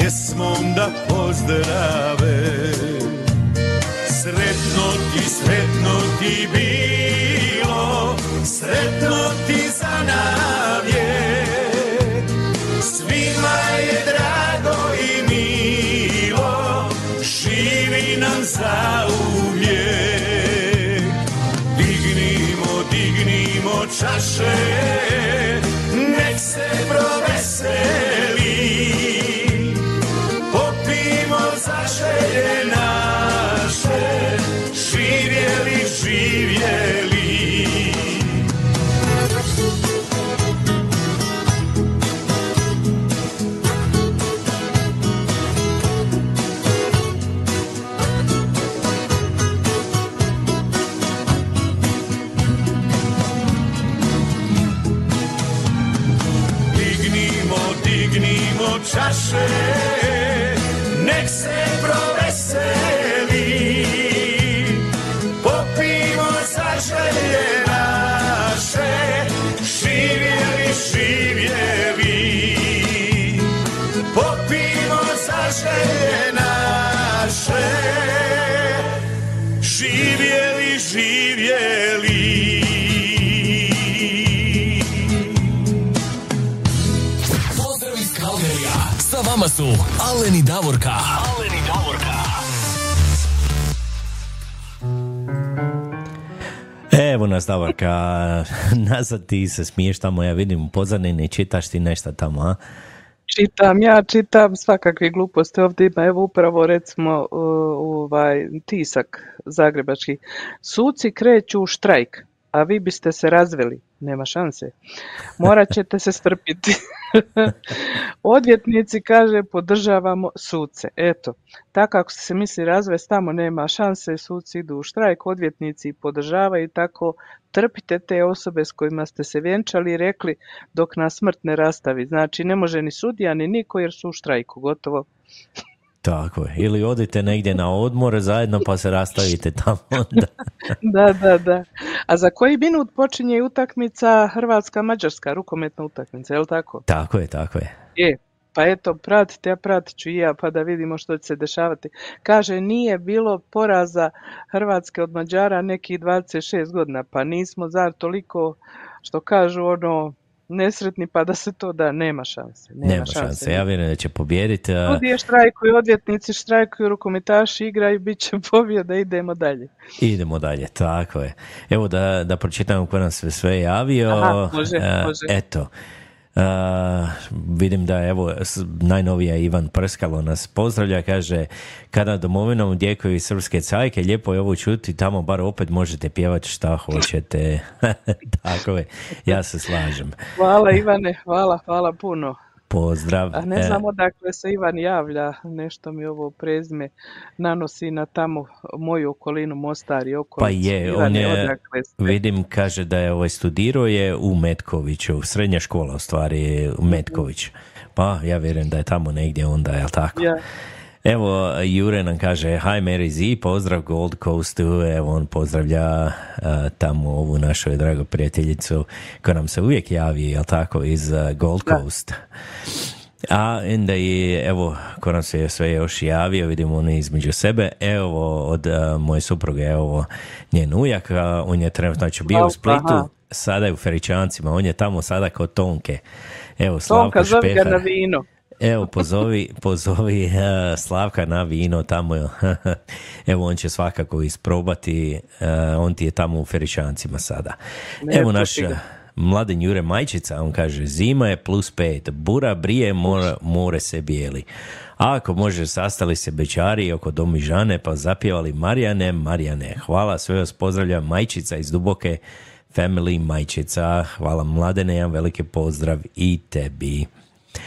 pjesmom da pozdrave. Sretno ti, sretno ti bilo sretno ti za navje. Svima je drago i milo živi nam za uvijek dignimo, dignimo čaše nek se proveseli dignimo čaše, su Alen i Davorka. Alen i Davorka. Evo nas Davorka, nazad ti se smiješ tamo, ja vidim u pozadini, čitaš ti nešto tamo, a? Čitam, ja čitam svakakve gluposti ovdje ima, evo upravo recimo ovaj tisak zagrebački. Suci kreću u štrajk, a vi biste se razveli. Nema šanse. Morat ćete se strpiti. Odvjetnici kaže podržavamo suce. Eto, tako ako se misli razvest tamo nema šanse, suci idu u štrajk, odvjetnici podržavaju tako trpite te osobe s kojima ste se vjenčali i rekli dok nas smrt ne rastavi. Znači ne može ni sudija ni niko jer su u štrajku, gotovo. Tako je. Ili odite negdje na odmor zajedno pa se rastavite tamo. onda. Da, da, da. A za koji minut počinje utakmica Hrvatska-Mađarska, rukometna utakmica, je li tako? tako je, tako je. Je, Pa eto, pratite, a pratit ću i ja, pa da vidimo što će se dešavati. Kaže, nije bilo poraza Hrvatske od Mađara nekih 26 godina, pa nismo zar toliko, što kažu, ono, nesretni pa da se to da, nema šanse. Nema, Nema šanse, ja vjerujem da će pobijediti. a- Sudije štrajkuju, odvjetnici štrajkuju, rukometaši igraju, bit će pobjeda, idemo dalje. Idemo dalje, tako je. Evo da, da pročitam ko nam sve sve javio. Aha, može, E, može. Eto, e, vidim da evo najnovija Ivan Prskalo nas pozdravlja, kaže kada domovinom djekuju i srpske cajke, lijepo je ovo čuti, tamo bar opet možete pjevati šta hoćete. tako je, ja se slažem. Hvala Ivane, hvala, hvala puno. Pozdrav. A ne E, znam odakle se Ivan javlja, nešto mi ovo prezme nanosi na tamo moju okolinu Mostar i okolicu. Pa je, on je, vidim, kaže da je ovaj studirao je u Metkoviću, srednja škola u stvari u Metković. Pa ja vjerujem da je tamo negdje onda, jel tako? Ja. Evo, Jure nam kaže, hi Mary Z, pozdrav Gold Coastu, evo on pozdravlja uh, tamo ovu našu dragu prijateljicu koja nam se uvijek javi, jel tako, iz uh, Gold. Coast. A onda je, evo, ko nam se sve još javio, vidimo oni između sebe, evo od uh, moje supruge, evo njen ujak, on je trenutno znači bio u Splitu, aha. sada je u Feričancima, on je tamo sada kod Tonke. Evo, Slavko Tonka, Špehar. na vino. Evo, pozovi, pozovi uh, Slavka na vino tamo. Evo, on će svakako isprobati. uh, on ti je tamo u Feričancima sada. Evo naš mladen Jure Majčica, on kaže, zima je plus pet, bura brije, more, more se bijeli. A ako može, sastali se bečari oko domi Žane, pa zapjevali Marijane, Marijane. Hvala, sve vas pozdravlja Majčica iz Duboke, Family Majčica. Hvala mladene, jedan veliki pozdrav i tebi.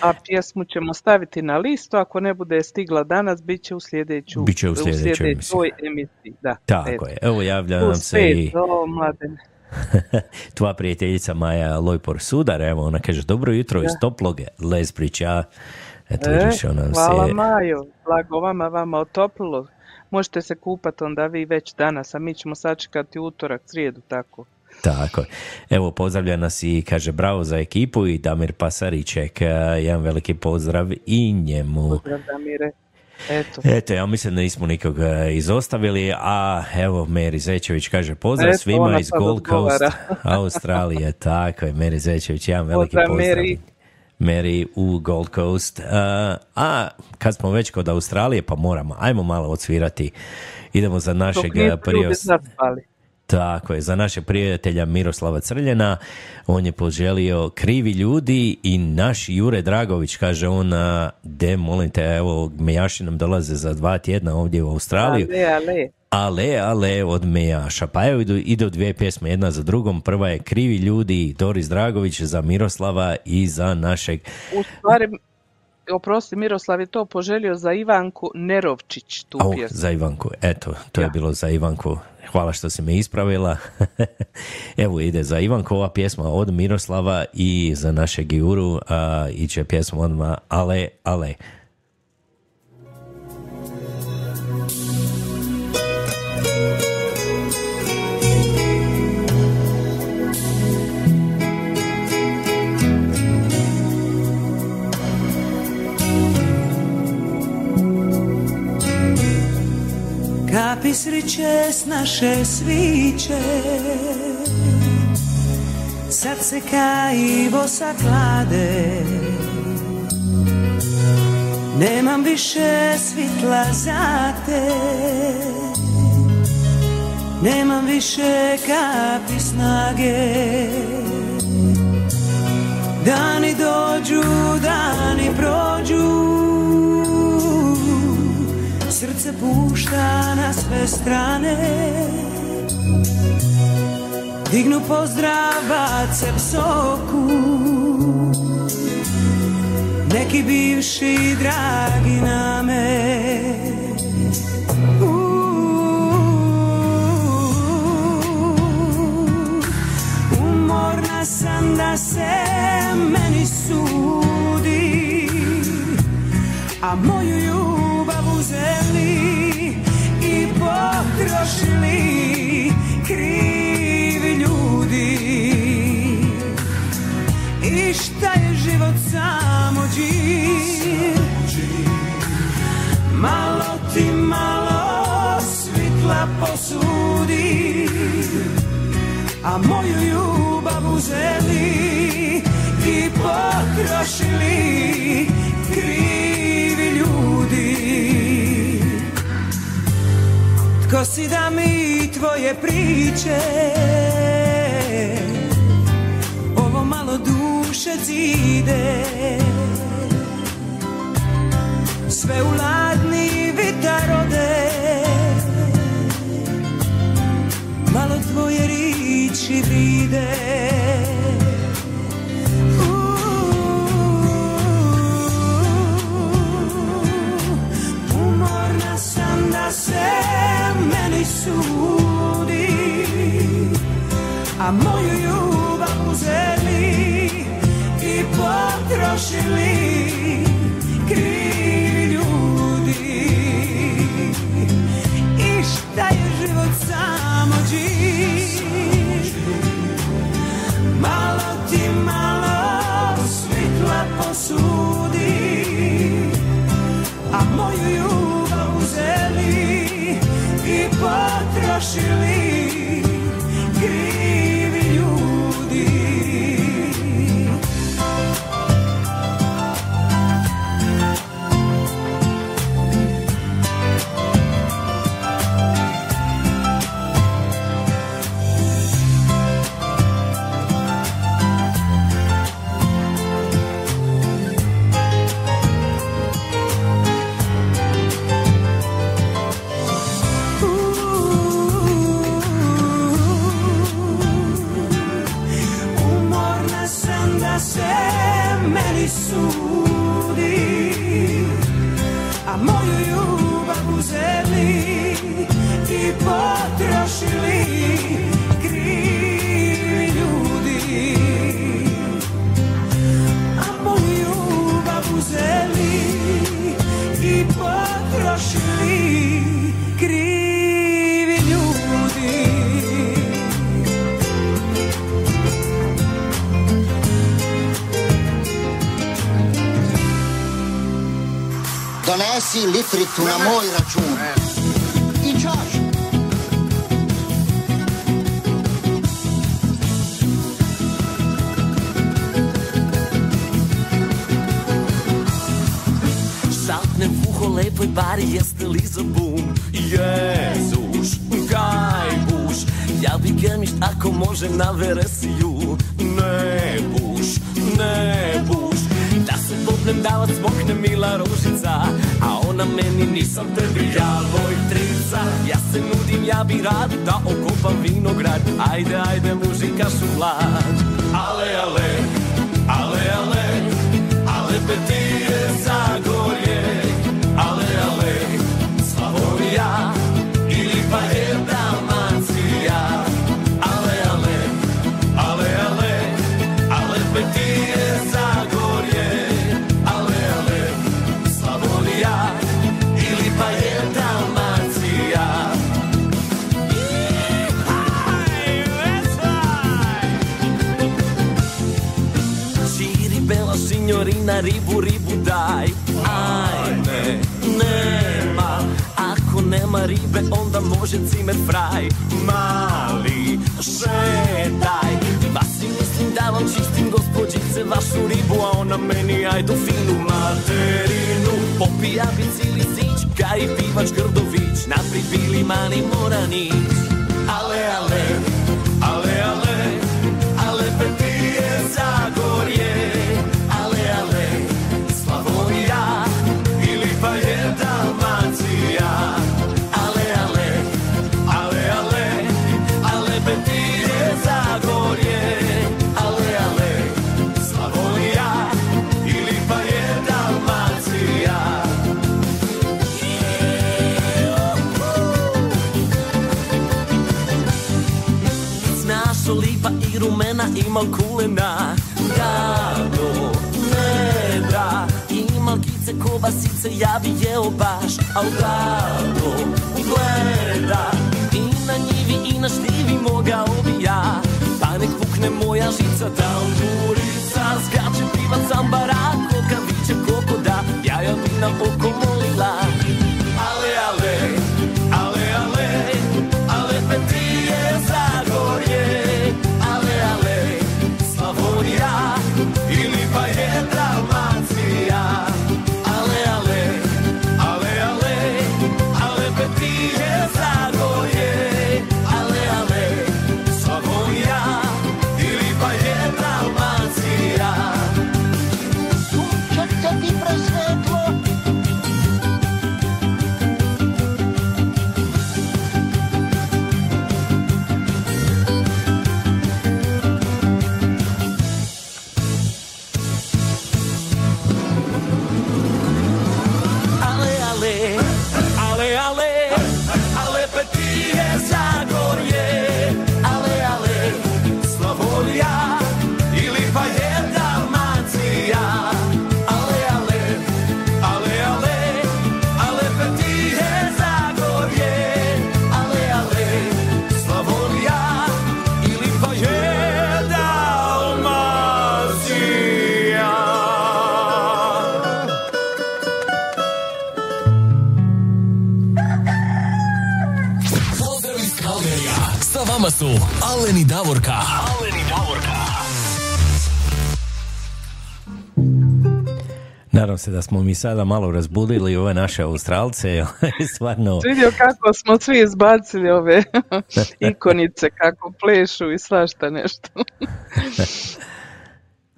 A pjesmu ćemo staviti na listu, ako ne bude stigla danas, bit će u sljedeću, Biće u sljedećoj emisiji. Da, Tako je. Evo javlja nam se i o, tvoja prijateljica Maja Lojpor Sudar. Evo, ona kaže, dobro jutro iz Toploge, Lesbrića. Eto, E, vidiš, ona nam hvala se... Majo, blago vama, vama otoplilo. Možete se kupati onda vi već danas, a mi ćemo sačekati utorak, srijedu, tako. Tako. Evo, pozdravlja nas i kaže bravo za ekipu i Damir Pasariček. e, Jedan veliki pozdrav i njemu. Pozdrav Damire. Eto. Eto, ja mislim da nismo nikoga izostavili, a evo Meri Zečević kaže pozdrav Eto, svima iz Gold Coast. Australije, tako je, Meri Zečević, jedan veliki Pozdrav, pozdrav. Meri. Meri u Gold Coast. Uh, a kad smo već kod Australije, pa moramo, ajmo malo odsvirati. Idemo za našeg prije... Tako je, za našeg prijatelja Miroslava Crljena, on je poželio krivi ljudi i naš Jure Dragović, kaže on, de, molim te, evo, mejaši nam dolaze za dva tjedna ovdje u Australiju, Ale, ale. ale, ale, od mejaša. Pa evo idu, idu dvije pjesme, jedna za drugom, prva je Krivi ljudi, Doris Dragović za Miroslava i za našeg, U stvari, oprosti, Miroslav je to poželio za Ivanku Nerovčić, tu au, pjesmu. za Ivanku, eto, to je bilo za Ivanku, hvala što si me ispravila. Evo ide za Ivanku ova pjesma od Miroslava i za našeg Juru a, iće pjesma odmah Ale, ale. Kapi sriće s naše sviće. Sad se kajivo saklade. Nemam više svitla za te. Nemam više kapi snage. Dani dođu, dani prođu Srce pušta na sve strane. Dignu pozdrav, bace psoku Neki bivši dragi na me Umorna sam da se meni sudi a moju krivi ljudi. I šta je život samo Malo ti malo svitla posudi A moju ljubav uzeli i potrošili Tko si da mi tvoje priče. Ovo malo duše zide Sve u ladni vitar ode. Malo tvoje riči vride sudi A moju ljubav uzeli i potrošili krivi ljudi. I šta je život samo džir Donesi litricu na moj račun. I čaš. Šapnem v uho lepoj bari, jeste li za bum? Jezuš, kaj buš? Ja bi gemišt ako može na veresiju Ne buš, ne buš Da se popnem davac smokne mila ružica A ona meni nisam tebi. Ja lojtrica Ja se nudim, ja bi rad da okopam vinograd. Ajde, ajde mužikašu vlad ribe, onda može cimer fraj. Mali, šetaj. Pa si mislim da vam čistim gospođice vašu ribu A ona meni ajdu finu materinu. Popija bi cili zić, kaj pivač Grdović. Naprijed bili mani moranić Ale, ale, ale, ale Ale petije Zagorje Ima kulena, rado, ne da Ima kice, kobasice, ja bi jeo baš Al rado, gleda. I na njivi i na šljivi mogao bi ja Pa nek pukne moja žica, sam Skače pivac, sambara, kokaviće, kokoda. Jaja bi na oko Nadam se da smo mi sada malo razbudili ove naše Australce. Stvarno, Vidio kako smo svi izbacili ove ikonice, kako plešu i svašta nešto.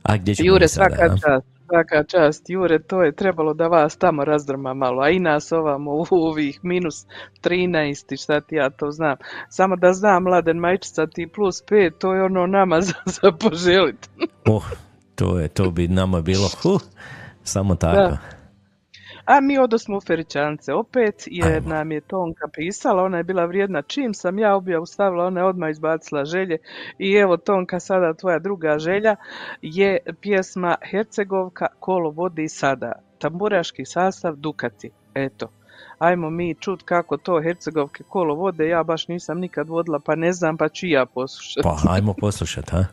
a gdje ćemo Jure, sada? svaka čast, svaka čast. Jure, to je trebalo da vas tamo razdrma malo, a i nas ovamo u ovih minus 13 i šta ti ja to znam. Samo da znam, Mladen Majčica, ti plus 5, to je ono nama za, za poželit. Oh, to, je, to bi nama bilo huh, samo tako. Da. A mi odosmo u Feričance opet, jer Ajmo. nam je Tonka pisala, ona je bila vrijedna. Čim sam ja objavu stavila, ona je odmah izbacila želje. I evo Tonka, sada tvoja druga želja je pjesma Hercegovka Kolo vodi sada. Tamburaški sastav Dukati. Eto. Ajmo mi čut kako to Hercegovke kolo vode, ja baš nisam nikad vodila, pa ne znam, pa ću i ja poslušati. Pa, ajmo poslušati, ha?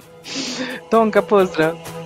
Tonka, pozdrav.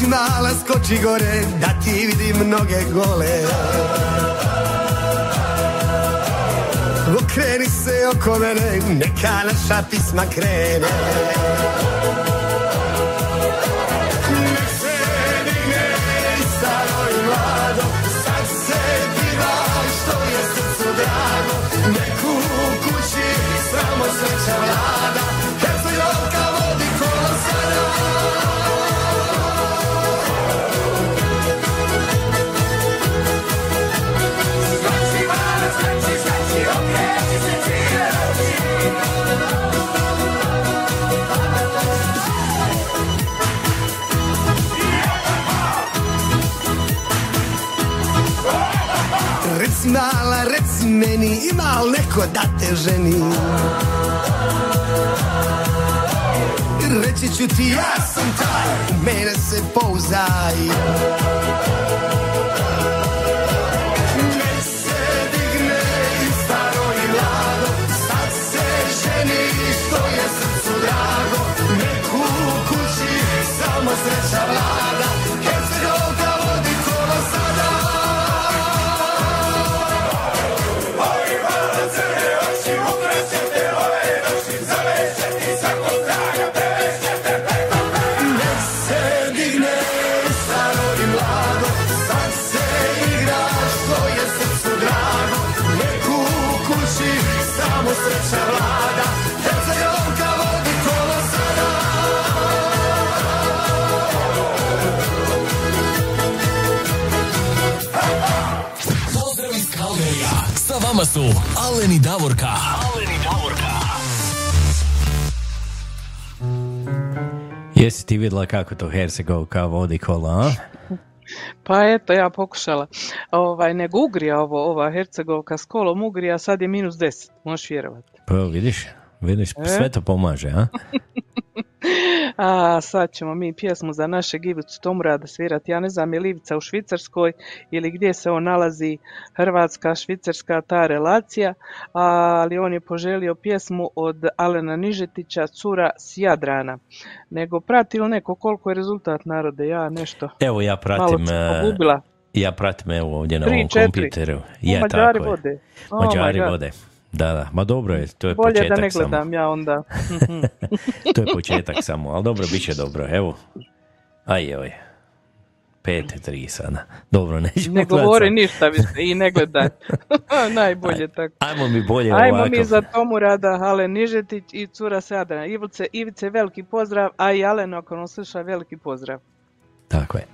Skoči mala, skoči gore, da ti vidim noge gole. Okreni se oko mene, neka naša pisma krene. Neku kući samo Reci mala, reci meni, ima li neko da te ženi? Reći ću ti ja sam taj, u mene se pouzaj. Nek se digne i staro i mlado, sad se ženi što je srcu drago. U kući samo sreća vlada, vama su Alen i Davorka. Alen i Davorka. Jesi ti vidjela kako to Hercegovka vodi kola, a? Pa eto, ja pokušala. Ovaj, nego ugrija ovo, ova Hercegovka s kolom ugrija, sad je minus 10, možeš vjerovati. Pa vidiš, vidiš, E? sve to pomaže, a? A sad ćemo mi pjesmu za našeg Ivicu Tomurada svirati. Ja ne znam je li Ivica u Švicarskoj ili gdje se on nalazi Hrvatska, Švicarska, ta relacija, ali on je poželio pjesmu od Alena Nižetića, Cura s Jadrana. Nego prati li neko koliko je rezultat narode? Ja nešto Evo ja malo pratim, se e, ja pratim evo ovdje na Tri, ovom četiri. kompjuteru. O, Je, Mađari tako je. vode. Oh my Mađari vode. Da, da, ma dobro je, to je Bolje početak da ne samo. gledam ja onda. To je početak samo, ali dobro, bit će dobro, evo. Aj, oj. Pet, tri sada. Dobro, nećemo Ne govori sad. ništa više i ne gledaj. Najbolje tako. Ajmo mi bolje Ajmo mi za Tomu Rada, Alen Nižetić i Cura Sadrana. Ivice, Ivice veliki pozdrav, a i Alenu ako nam sluša veliki pozdrav. Tako je.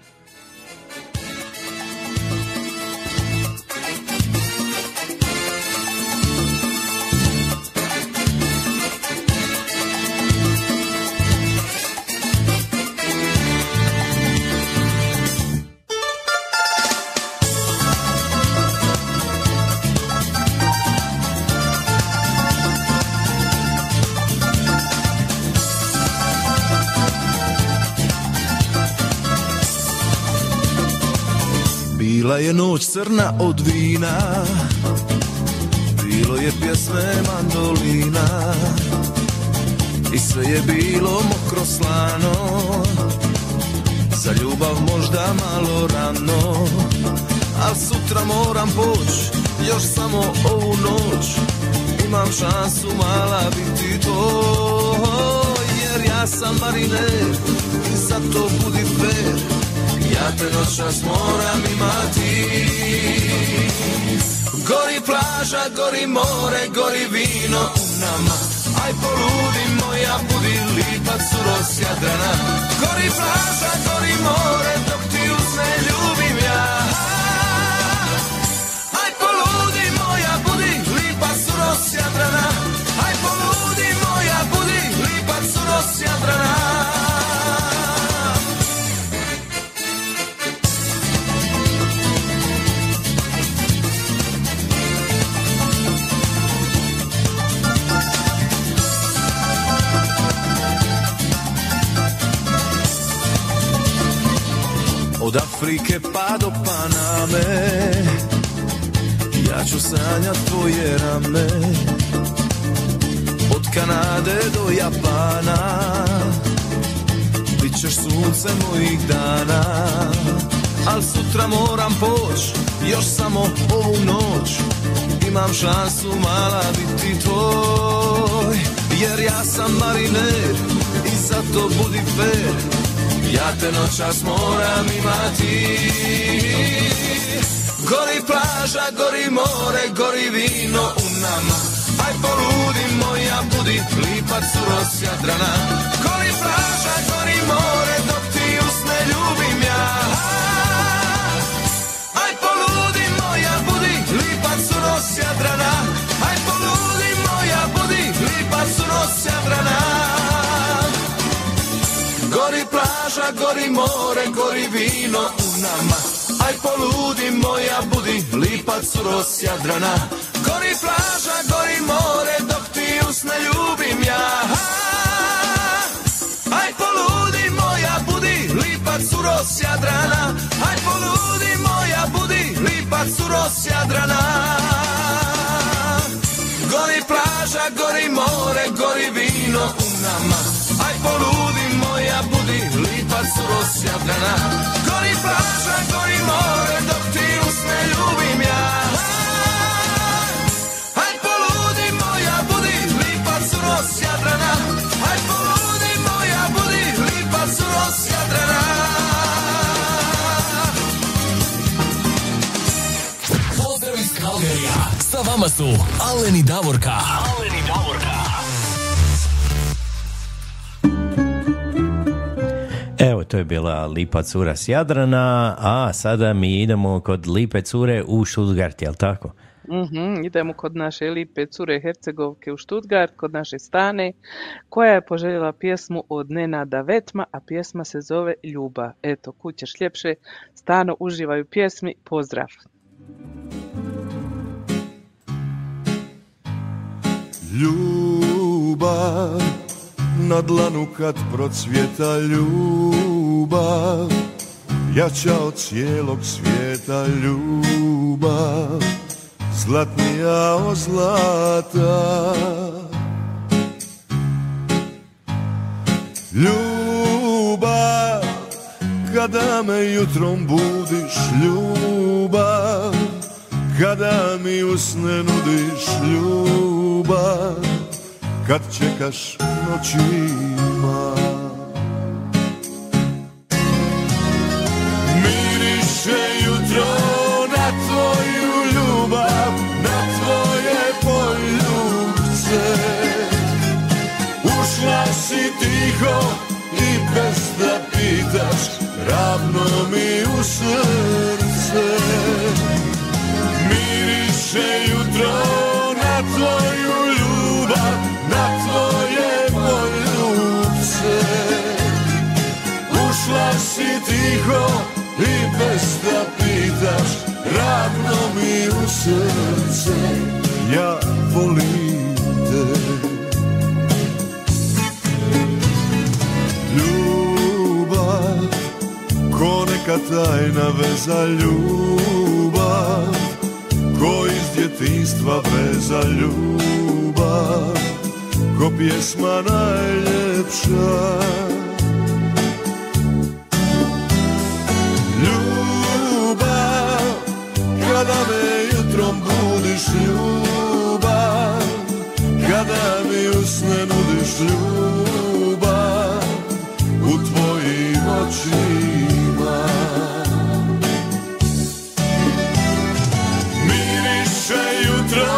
Bila je noć crna od vina. Bilo je pjesme mandolina. I sve je bilo mokro slano. Za ljubav možda malo rano. Al sutra moram poć Još samo ovu noć. Imam šansu mala biti to. Jer ja sam mariner I zato budi fair ja te noćas moram imati. Gori plaža, gori more, gori vino u nama. Aj poludi moja, budi lipac uros Jadrana Gori plaža, gori more, Afrike pa do Paname. Ja ću sanjat tvoje rame. Od Kanade do Japana. Bit ćeš sunce mojih dana. Al sutra moram poć Još samo ovu noć. Imam šansu mala biti tvoj. Jer ja sam mariner I zato budi fair ja te noćas moram imati. Gori plaža, gori more, gori vino u nama. Aj poludi moja, budi lipac uros Jadrana Gori plaža, gori more, dok ti usne ljubim ja plaža, gori more, gori vino u nama. Aj poludi moja, budi lipac uros Jadrana. Gori plaža, gori more, dok ti usne ljubim ja. Aj poludi moja, budi lipac uros Jadrana. Aj poludi moja, budi lipac uros Jadrana. Gori plaža, gori more, gori vino u nama. Aj poludi uros Jadrana Gori plaža, gori more, dok ti usne ljubim ja Aj poludi moja, budi lipac uros Jadrana Aj poludi moja, budi lipac uros Jadrana Pozdrav iz Kalgerija. Sa vama su Alen i Davorka. Alen i Davorka. To je bila Lipa cura s Jadrana, a sada mi idemo kod Lipe cure u Stuttgart, jel tako? Mhm, idemo kod naše lipe cure Hercegovke u Štutgart, kod naše Stane, koja je poželjela pjesmu od Nenada Vetma, a pjesma se zove Ljubav. Eto, kućeš ljepše, Stano, uživaju pjesmi, pozdrav. Ljubav na dlanu kad procvjeta ljubav Jača od cijelog svijeta ljubav. Zlatnija od zlata. Ljubav kada me jutrom budiš ljubav. Kada mi usne nudiš ljubav. Kad čekaš noćima Miriše jutro na tvoju ljubav Na tvoje poljubce. Ušla si tiho i bez da pitaš Ravno mi u srce. Miriše jutro na tvoju ljubav Na tvoje poljubce. Ušla si tiho i bez da pitaš Ravno mi u srce. Ja volim te. Ljubav Ko neka tajna veza ljubav Ko iz djetinstva veza ljubav Ko pjesma najljepša Kada me jutrom budiš ljubav Kada mi usne nudiš ljubav U tvojim očima. Miriše jutro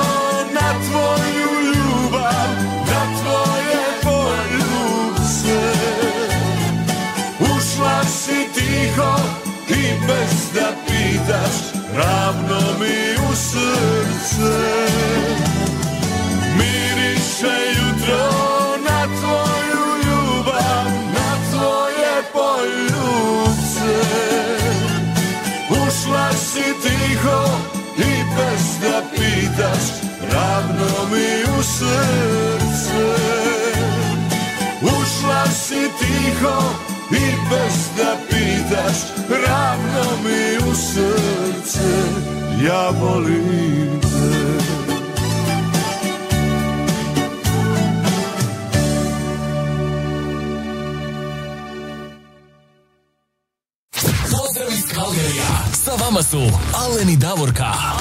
na tvoju ljubav Na tvoje poljubce Ušla si tiho i bez da pitaš Ravno mi u srce Miriše jutro na tvoju ljubav Na tvoje poljubce. Ušla si tiho i bez da pitaš Ravno mi u srce. Ušla si tiho i bez da pitaš Ravno mi u srce Ja volim te Pozdrav iz Kalgerija. Sa vama su Aleni Davorka.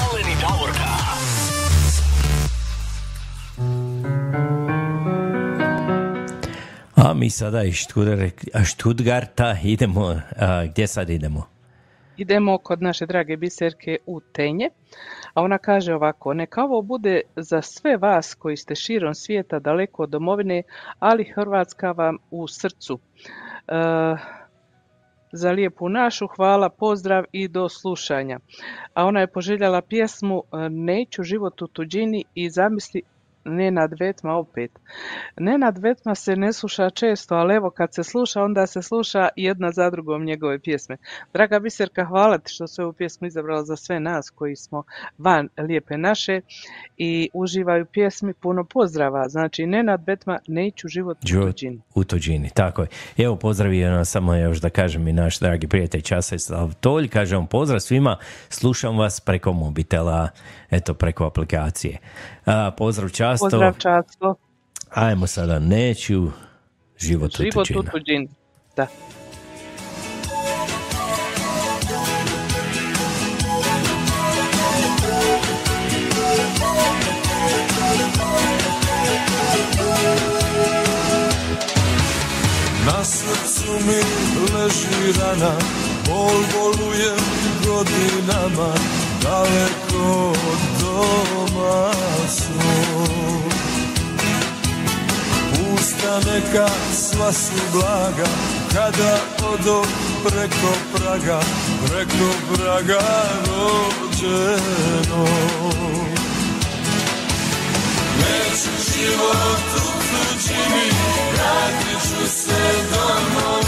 A mi sada iz Štutgarta idemo, a, gdje sad idemo? Idemo kod naše drage biserke u Tenje, a ona kaže ovako, neka ovo bude za sve vas koji ste širom svijeta daleko od domovine, ali Hrvatska vam u srcu. E, za lijepu našu, hvala, pozdrav i do slušanja. A ona je poželjala pjesmu Neću život u tuđini i zamisli Nenad Vetma opet. Nenad Vetma se ne sluša često, ali evo kad se sluša, onda se sluša jedna za drugom njegove pjesme. Draga Biserka, hvala ti što se ovu pjesmu izabrala za sve nas koji smo van Lijepe naše i uživaju pjesmi. Puno pozdrava. Znači, Nenad Vetma, neću život u tuđini. u tuđini, tako je. Evo pozdravio nas samo još da kažem i naš dragi prijatelj Časa Saltolj, kažem pozdrav svima, slušam vas preko mobitela, eto preko aplikacije. A, pozdrav Často, Pozdrav Často. ajmo sada, neću život, u Život u tuđini. Da. Na srcu mi leži rana Bol bolujem godinama Daleko od doma svog. Usta neka sva su blaga Kada odo preko praga Preko praga rođeno. Neću život u tuđini Vratit ću se domovini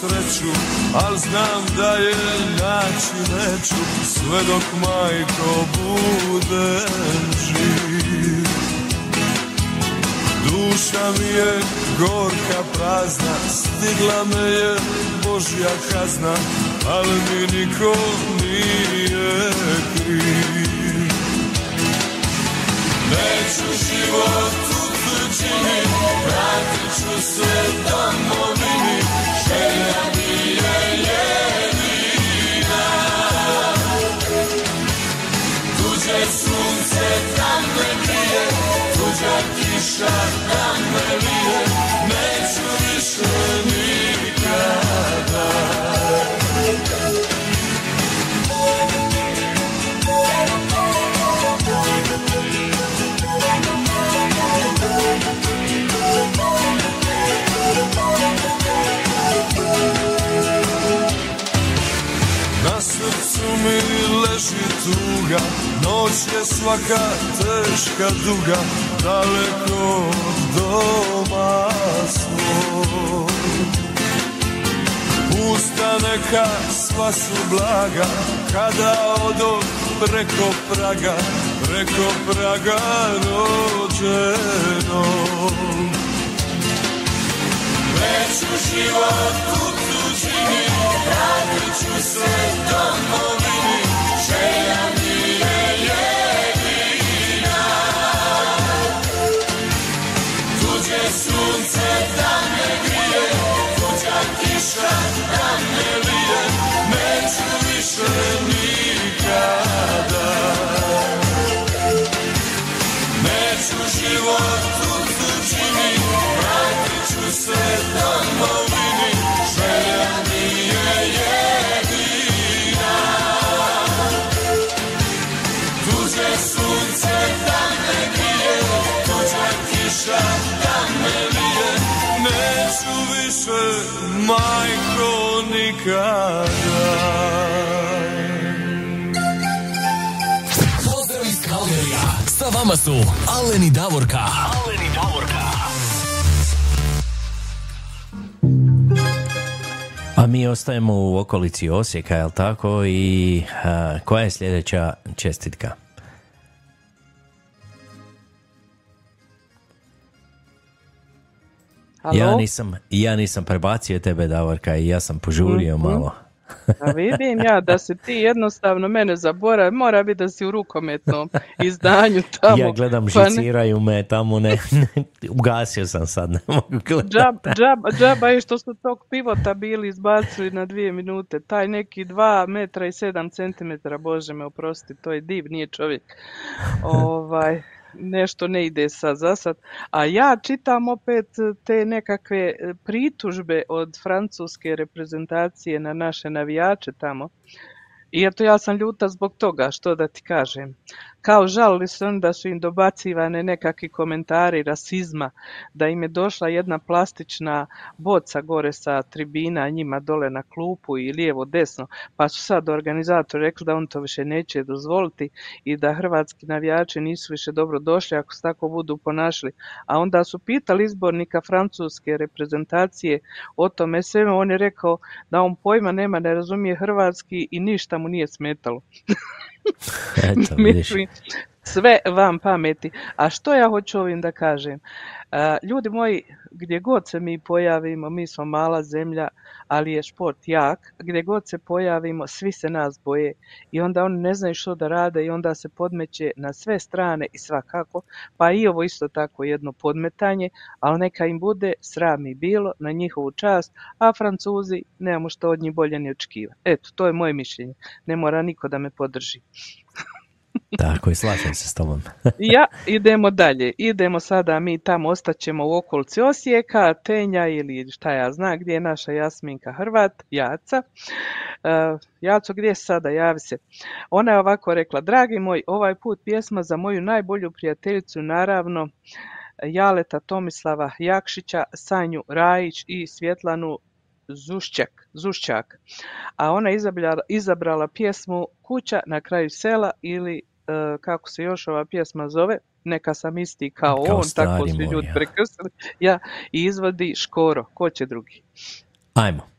sreću, al znam da je naći neću Sve dok majko bude živ. Duša mi je gorka prazna, stigla me je Božja kazna Ali mi niko nije kriv. Neću život u tuđini, vratit ću se domovini, kiša da me lije, neću više nikada. Tuga, noć je svaka teška duga, daleko od doma svog. Usta neka sva su blaga, kada odo preko praga, preko praga rođeno. Neću život u tuđini, vratit ću se domovini, život u tuđini, vratit ću se domovini, više, majko, nikada. Pozdrav iz Kalgerija. Sa vama su Alen i Davorka. Alen i Davorka. A mi ostajemo u okolici Osijeka, jel tako? I a, koja je sljedeća čestitka? Halo? Ja nisam, ja nisam prebacio tebe, Davorka, i ja sam požurio Mhm. malo. A vidim ja da si ti jednostavno mene zaboravi, mora biti da si u rukometnom izdanju tamo. ja gledam, pa ne- žiciraju me tamo, ne, ugasio sam sad, ne mogu gledati. Džab, džaba, džaba je što su tog pivota bili izbacili na dvije minute. Taj neki dva metra i sedam centimetara, bože me oprosti, to je div, nije čovjek. Ovaj, nešto ne ide sad za sad. A ja čitam opet te nekakve e, pritužbe od francuske reprezentacije na naše navijače tamo. I eto ja sam ljuta zbog toga, što da ti kažem. Kao žalili su oni da su im dobacivane nekakvi komentari rasizma, da im je došla jedna plastična boca gore sa tribina njima dole na klupu i lijevo desno, pa su sad organizatori rekli da on to više neće dozvoliti i da hrvatski navijači nisu više dobro došli ako se tako budu ponašali. A onda su pitali izbornika francuske reprezentacije o tome svemu, on je rekao da on pojma nema, ne razumije hrvatski i ništa mu nije smetalo. Eto, vidiš. Mislim, sve vam pameti. A što ja hoću ovim da kažem? Ljudi moji, gdje god se mi pojavimo, mi smo mala zemlja, ali je šport jak, gdje god se pojavimo, svi se nas boje i onda oni ne znaju što da rade i onda se podmeće na sve strane i svakako, pa i ovo isto tako jedno podmetanje, ali neka im bude sram i bilo na njihovu čast, a Francuzi nemamo što od njih bolje ni očekivati. Eto, to je moje mišljenje. Ne mora niko da me podrži. Tako je, slažem se s tobom. Ja, idemo dalje. Idemo sada, mi tamo ostaćemo u okolici Osijeka, Tenja ili šta ja znam, gdje je naša Jasminka Hrvat, Jaca. Uh, Jaco, gdje sada? Javi se. Ona je ovako rekla, dragi moj, ovaj put pjesma za moju najbolju prijateljicu, naravno, Jaleta Tomislava Jakšića, Sanju Rajić i Svjetlanu Zušćak, Zušćak. A ona izabrala, izabrala pjesmu Kuća na kraju sela ili e, kako se još ova pjesma zove, neka sam isti kao, Kao on, tako svi ljudi prekrstili. Ja, i izvodi Škoro, ko će drugi? Ajmo.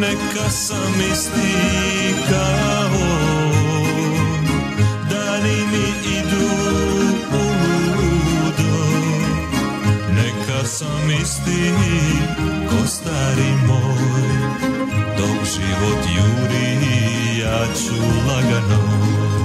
Neka sam isti kao. Dani mi idu u ludo. Neka sam isti ko moj. Dok život juri ja ću lagano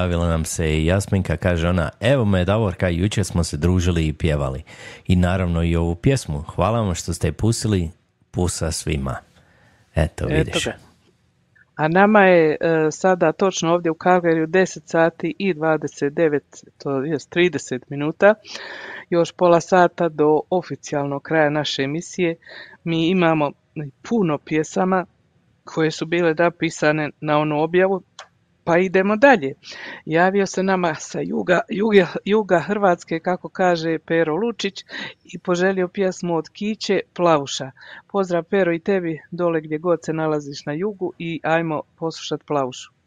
javila nam se i Jasminka, kaže ona, evo me Davorka, jučer smo se družili i pjevali. I naravno i ovu pjesmu. Hvala vam što ste je pustili, pusa svima. Eto, vidiš. ga. A nama je e, sada točno ovdje u Kalgariju 10 sati i 29, to je 30 minuta, još pola sata do oficijalnog kraja naše emisije. Mi imamo puno pjesama koje su bile napisane na onu objavu, Pa idemo dalje. Javio se nama sa juga, juga, juga Hrvatske, kako kaže Pero Lučić, i poželio pjesmu od Kiće Plavuša. Pozdrav Pero i tebi dole gdje god se nalaziš na jugu i ajmo poslušat Plavušu.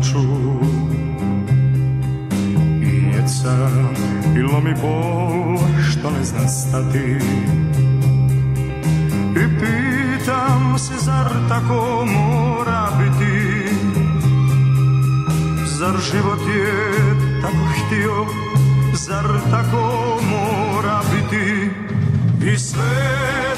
Plaču. I jeca i lomi bol što ne zna stati. I pitam se zar tako mora biti? Zar život je tako htio? Zar tako mora biti? I sve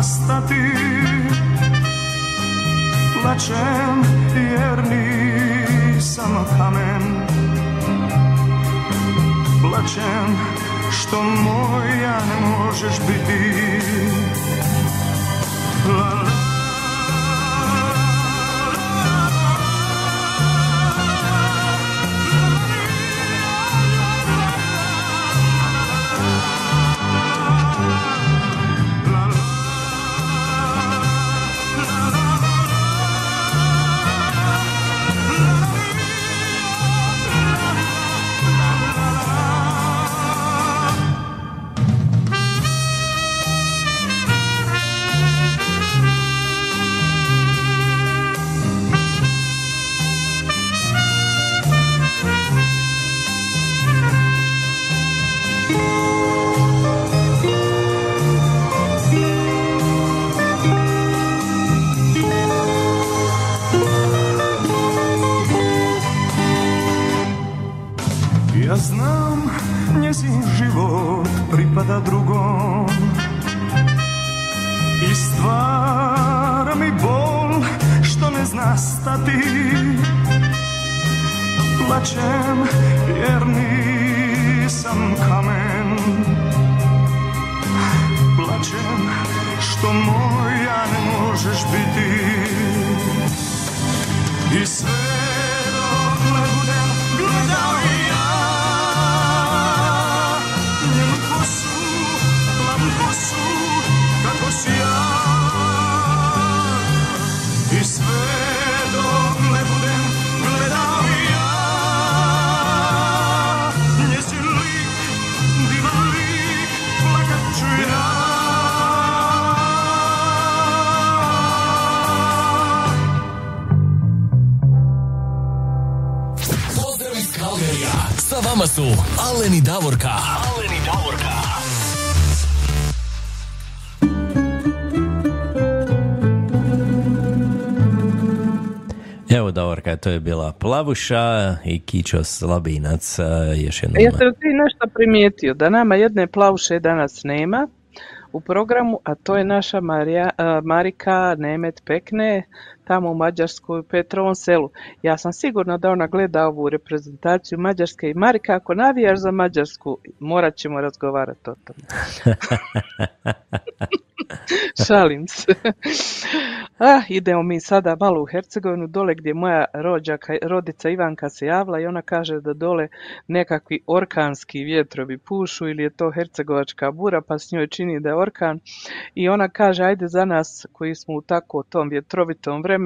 što ne zna stati Plačem jer nisam kamen. Plačem što moja ne možeš biti. La, la, Davorka. Alen i Davorka. Evo Davorka, to je bila Plavuša i Kičo Slabinac, a, još jednom. Jeste li ti nešto primijetio da nama jedne plavuše danas nema u programu, a to je naša Marija, a, Marika Nemet Pekne, tamo u Mađarskoj u Petrovom selu. Ja sam sigurna da ona gleda ovu reprezentaciju Mađarske i Marika, ako navijaš za Mađarsku, morat ćemo razgovarati o tome. Šalim se. Ah, idemo mi sada malo u Hercegovinu, dole gdje moja rođaka, rodica Ivanka se javila i ona kaže da dole nekakvi orkanski vjetrovi pušu ili je to hercegovačka bura pa s njoj čini da je orkan i ona kaže ajde za nas koji smo u tako tom vjetrovitom vremenu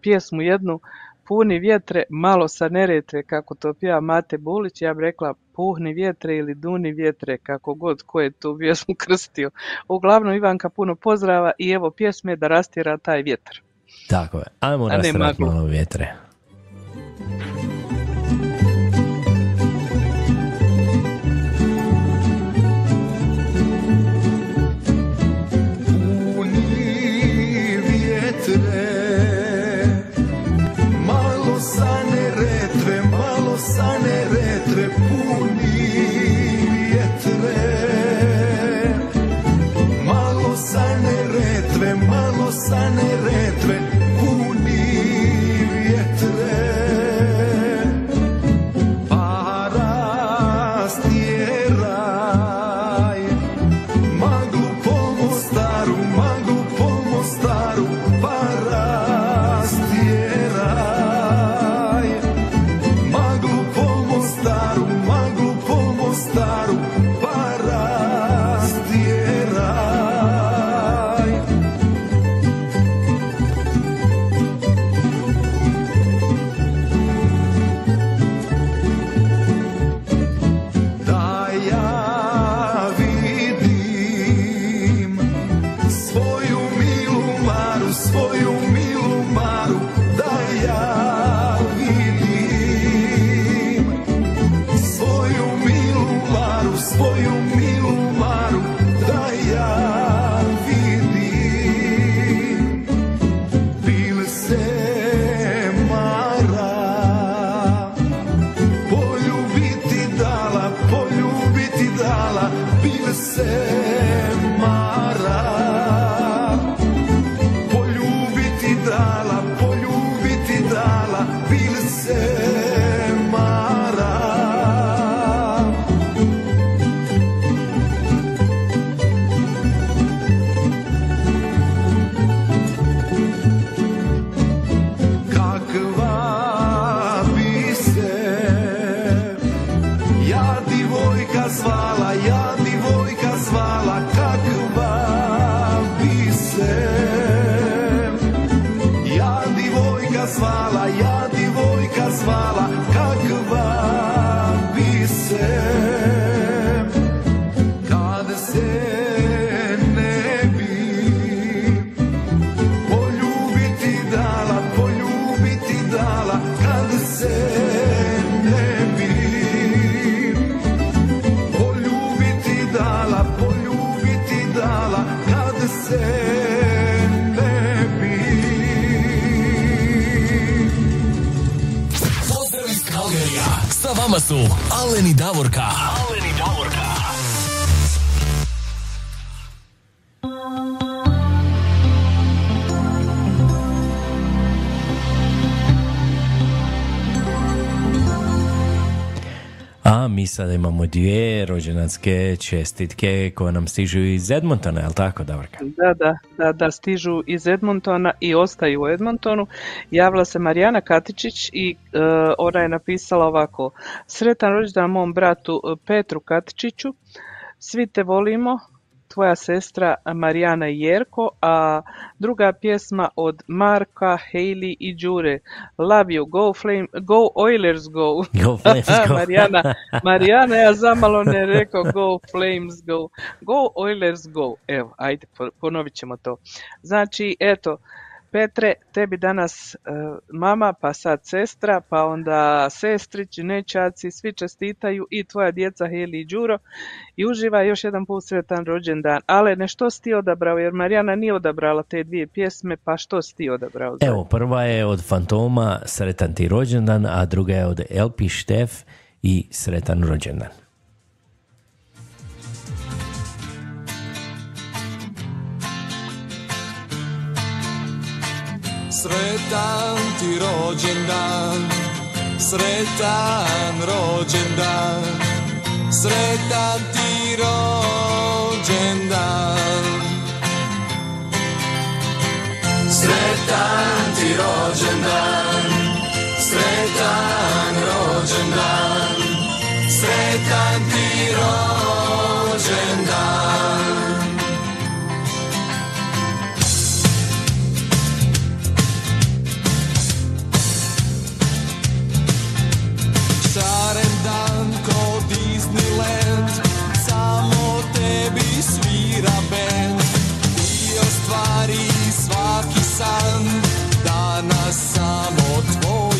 pjesmu jednu Puni vjetre, malo sa Neretve, kako to pjeva Mate Bulić, ja bih rekla puhni vjetre ili duni vjetre, kako god ko je tu pjesmu krstio. Uglavnom Ivanka puno pozdrava i evo pjesme da rastjera taj vjetar. Tako je, ajmo maglu. malo vjetre. Sa vama su Alen i Davorka. Mi sada imamo dvije rođendanske čestitke koje nam stižu iz Edmontona, je tako, Davorka? Da, da, da, da, stižu iz Edmontona i ostaju u Edmontonu. Javila se Marijana Katičić i e, ona je napisala ovako. Sretan rođendan mom bratu e, Petru Katičiću. Svi te volimo, tvoja sestra Marijana Jerko, a druga pjesma od Marka, Hailey i Đure. Love you, go, flame, go Oilers go. Go Flames, go. Marijana, Marijana, ja zamalo ne rekao go Flames go. Go Oilers go. Evo, ajde, po- ponovit ćemo to. Znači, eto, Petre, tebi danas e, mama, pa sad sestra, pa onda sestrić, nećaci, svi čestitaju i tvoja djeca Heli i Đuro i uživa još jedan put sretan rođendan. Ale ne što si ti odabrao, jer Marijana nije odabrala te dvije pjesme, pa što si ti odabrao? Evo, prva je od Fantoma Sretan ti rođendan, a druga je od LP Štef i Sretan rođendan. Sretan ti rođendan, sretan rođendan, sretan ti rođendan. Sretan ti rođendan, sretan rođendan, sretan ti rođendan. Svira band I ostvari svaki san. Danas samo tvoj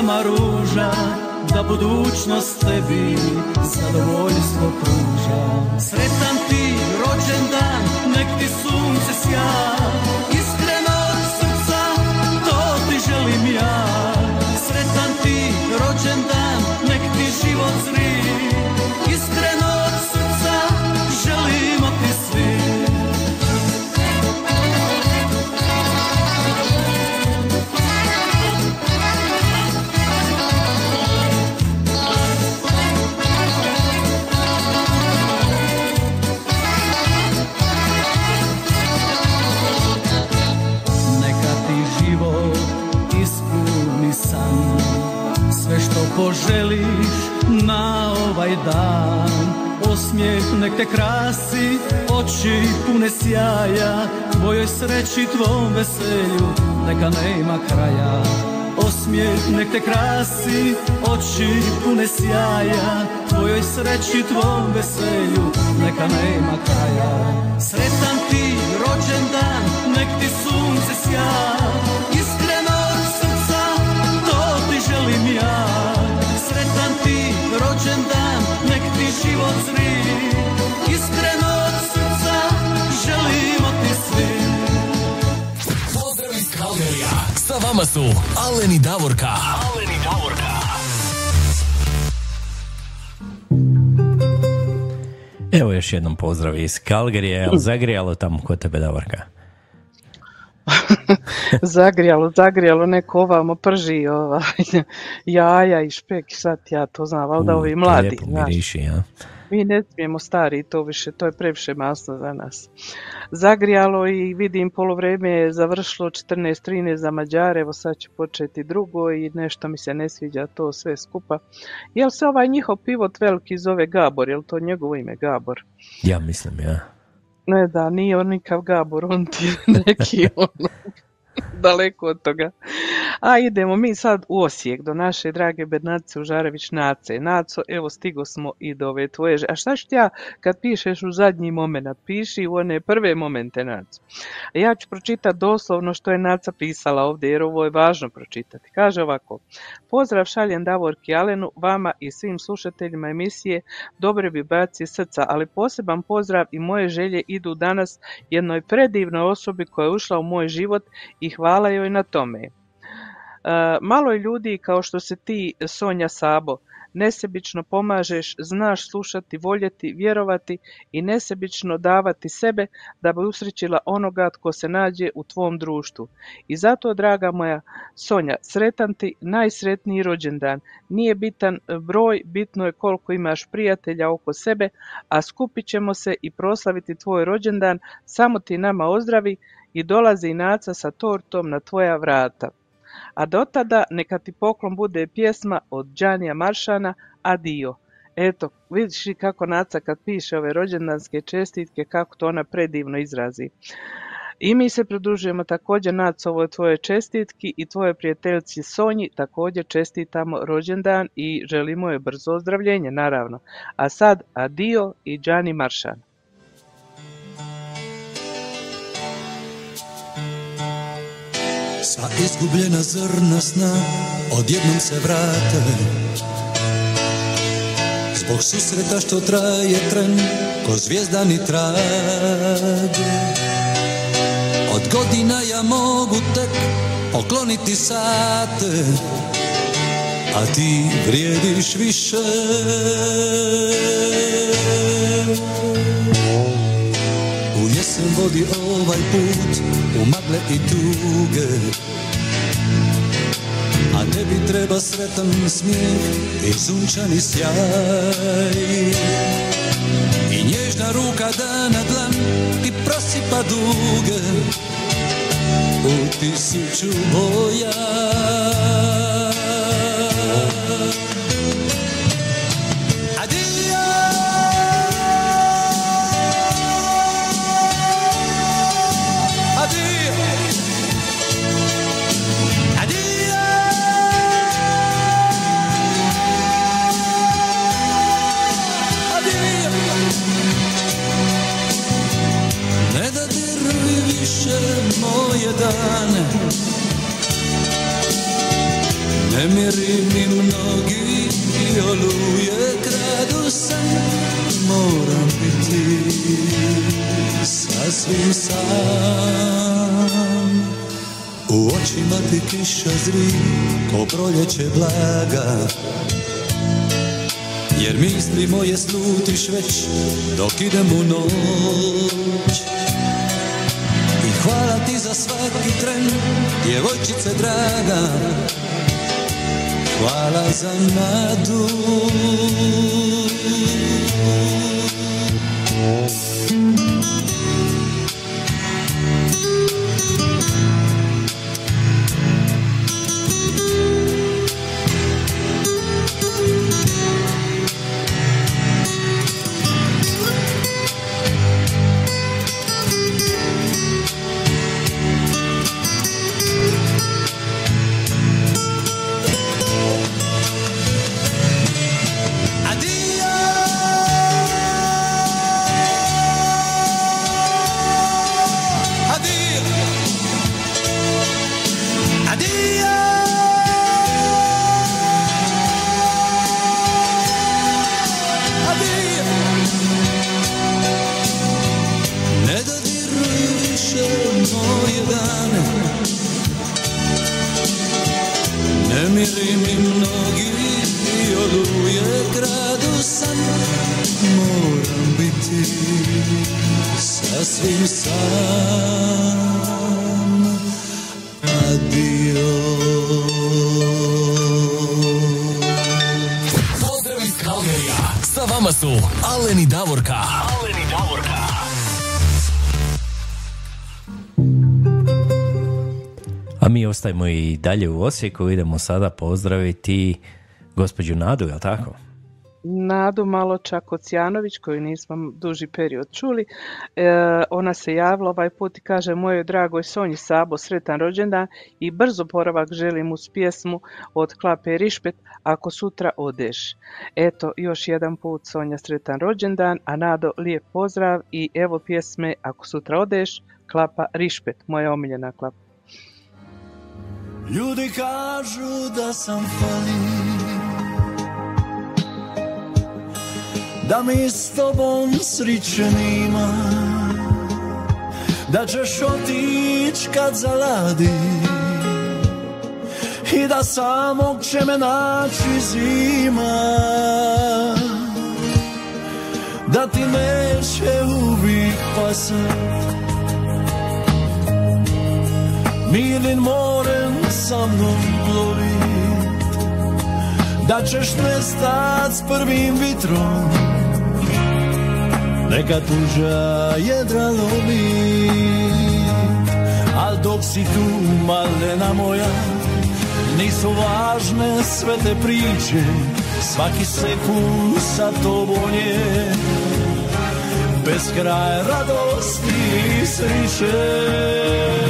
nama ruža Da budućnost tebi zadovoljstvo pruža. Sretan ti rođendan, nek ti sunce sjaj želiš na ovaj dan? Osmijeh nek te krasi, oči pune sjaja. Tvojoj sreći, tvom veselju, neka nema kraja. Osmijeh nek te krasi, oči pune sjaja. Tvojoj sreći, tvom veselju, neka nema kraja. Sretan ti rođendan, nek ti sunce sjaja. Život zri Iskreno od srca želimo ti svi Pozdrav iz Kalgarija. Sa vama su Alen i Davorka. Alen i Davorka. Evo još jednom pozdrav iz Kalgarije, jel zagrijalo tamo kod tebe Davorka? zagrijalo, zagrijalo, neko ovamo prži ovaj, jaja i špek, sad ja to znam, valjda U, ovi mladi, lijepo znaš. miriši, ja. Mi ne smijemo stari to više, to je previše masno za nas. Zagrijalo i vidim polovreme je završilo 14-13 za Mađare, evo sad će početi drugo i nešto mi se ne sviđa to sve skupa. Jel se ovaj njihov pivot veliki zove Gabor, jel to njegovo ime Gabor? Ja mislim, ja. Ne da, nije on nikav Gabor, on ti je neki ono, daleko od toga. A idemo mi sad u Osijek, do naše drage Bernardice Užarević Nace. Naco, evo stigo smo i do ove tvoje... A šta ću ja kad pišeš u zadnji moment? Piši u one prve momente, Naco. Ja ću pročitati doslovno što je Naca pisala ovdje, jer ovo je važno pročitati. Kaže ovako, pozdrav šaljem Davorki Alenu, vama i svim slušateljima emisije Dobre vibracije srca, ali poseban pozdrav i moje želje idu danas jednoj predivnoj osobi koja je ušla u moj život i hvala joj na tome. E, malo je ljudi kao što se ti, Sonja Sabo, nesebično pomažeš, znaš slušati, voljeti, vjerovati i nesebično davati sebe da bi usrećila onoga tko se nađe u tvom društvu. I zato, draga moja Sonja, sretan ti najsretniji rođendan. Nije bitan broj, bitno je koliko imaš prijatelja oko sebe, a skupit ćemo se i proslaviti tvoj rođendan, samo ti nama ozdravi i dolazi naca sa tortom na tvoja vrata. A do tada neka ti poklon bude pjesma od Đanija Maršana Adio. Eto, vidiš i kako Naca kad piše ove rođendanske čestitke, kako to ona predivno izrazi. I mi se pridružujemo također Naco ovoj tvoje čestitki i tvoje prijateljci Sonji također čestitamo rođendan i želimo joj brzo ozdravljenje, naravno. A sad Adio i Đani Maršan. Sva izgubljena zrna sna odjednom se vrate Zbog susreta što traje tren ko zvijezdani trage Od godina ja mogu tek pokloniti sate A ti vrijediš više Vodi ovaj put u magle i tuge. A tebi treba sretan smijeh i sunčani sjaj. I nježna ruka da na dlan ti prosipa duge. U tisuću boja moje slutiš već dok idem u noć. I hvala ti za svaki tren, djevojčice draga. Hvala za nadu ostajemo i dalje u Osijeku, idemo sada pozdraviti gospođu Nadu, je tako? Nadu malo Čakocijanović koju nismo duži period čuli. E, ona se javila ovaj put i kaže mojoj dragoj Sonji Sabo sretan rođendan i brzo poravak želim uz pjesmu od Klape Rišpet ako sutra odeš. Eto još jedan put Sonja sretan rođendan, a Nado lijep pozdrav i evo pjesme ako sutra odeš Klapa Rišpet, moja omiljena klapa. Ljudi kažu da sam fali Da mi s tobom sriće nima Da ćeš otić kad zaladi. I da samog će me naći zima. Da ti neće uvijek pasat Mirnim morem sa mnom plovit Da ćeš nestat s prvim vitrom Neka tuža jedra lomi Al dok si tu malena moja Nisu važne sve te priče. Svaki sekund sa tobom je Bez kraja radosti i sriće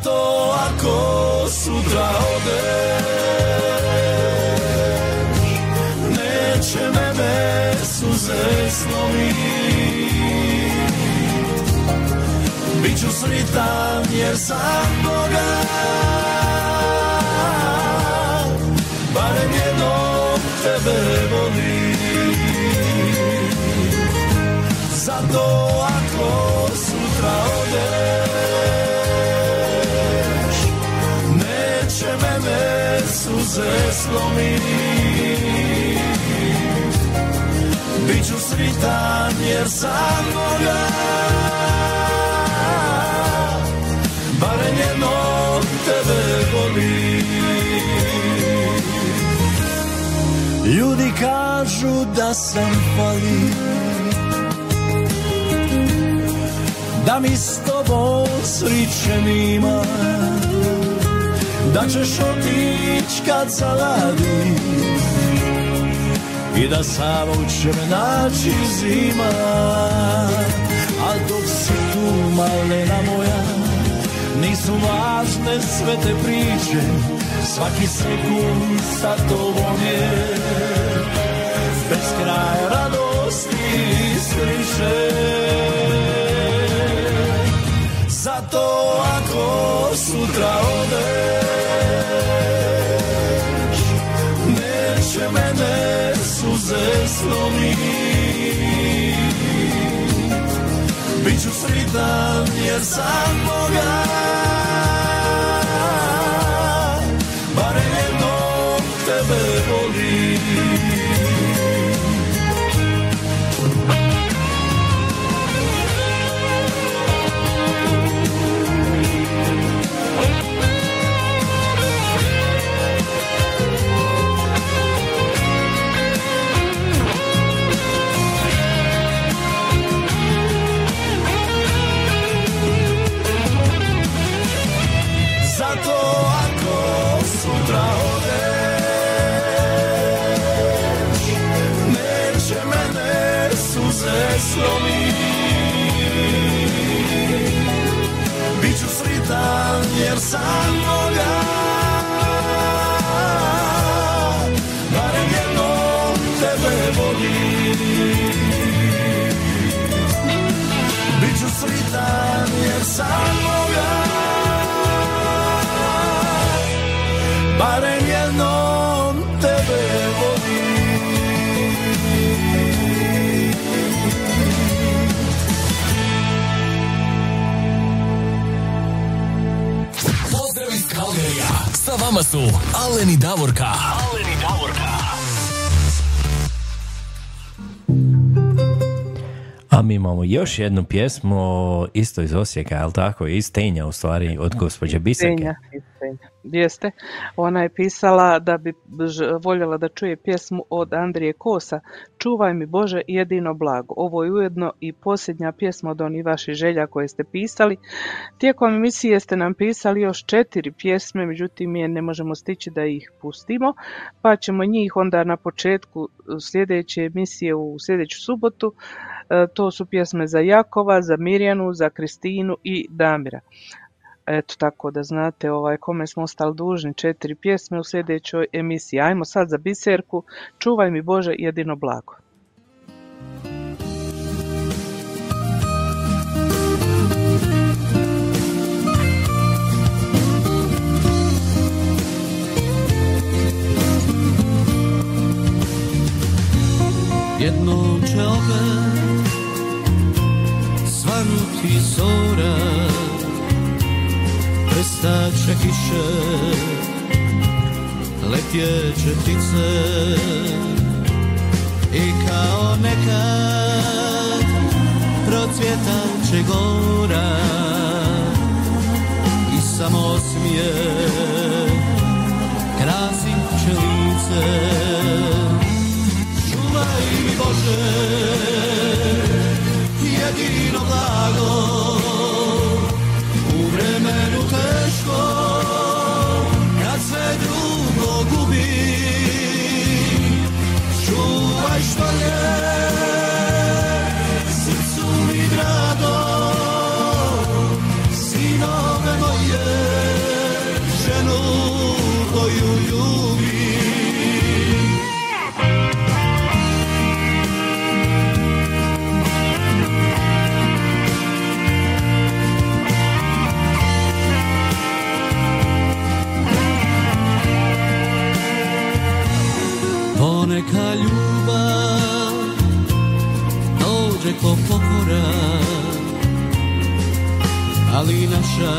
zato ako sutra odeš. Neće mene suze slomit Biću sritan jer sam Boga. Barem jednom tebe mene suze slomit Biću sritan jer sam Boga Barem jednom tebe volim. Ljudi kažu da sam fali. Da mi s tobom sriće nima Da ćeš otić kad zaladi I da samo će me naći zima. A dok si tu malena moja Nisu važne sve te priče Svaki sekund sa tobom je. Bez kraja radosti i sriće Zato ako sutra odeš suze slomit Biću sritan jer sam Boga sritan Sa vama su Alen i Davorka. Alen i Davorka. A mi imamo još jednu pjesmu, isto iz Osijeka, ali tako, iz Tenja u stvari, od gospođe Biseke. Stenja. Jeste. Ona je pisala da bi voljela da čuje pjesmu od Andrije Kosa Čuvaj mi Bože jedino blago. Ovo je ujedno i posljednja pjesma od onih vaših želja koje ste pisali. Tijekom emisije ste nam pisali još četiri pjesme, međutim je ne možemo stići da ih pustimo, pa ćemo njih onda na početku sljedeće emisije u sljedeću subotu. E, To su pjesme za Jakova, za Mirjanu, za Kristinu i Damira. Eto tako da znate ovaj, kome smo ostali dužni četiri pjesme u sljedećoj emisiji. Ajmo sad za biserku. Čuvaj mi Bože jedino blago. Jednom će opet svanuti zora Prestat će kiše, letjeće ptice. I kao nekad procvjetat će gora I samo smije krasit će lice Čuvaj Bože, jedino blago Čuvaj pokora Ali naša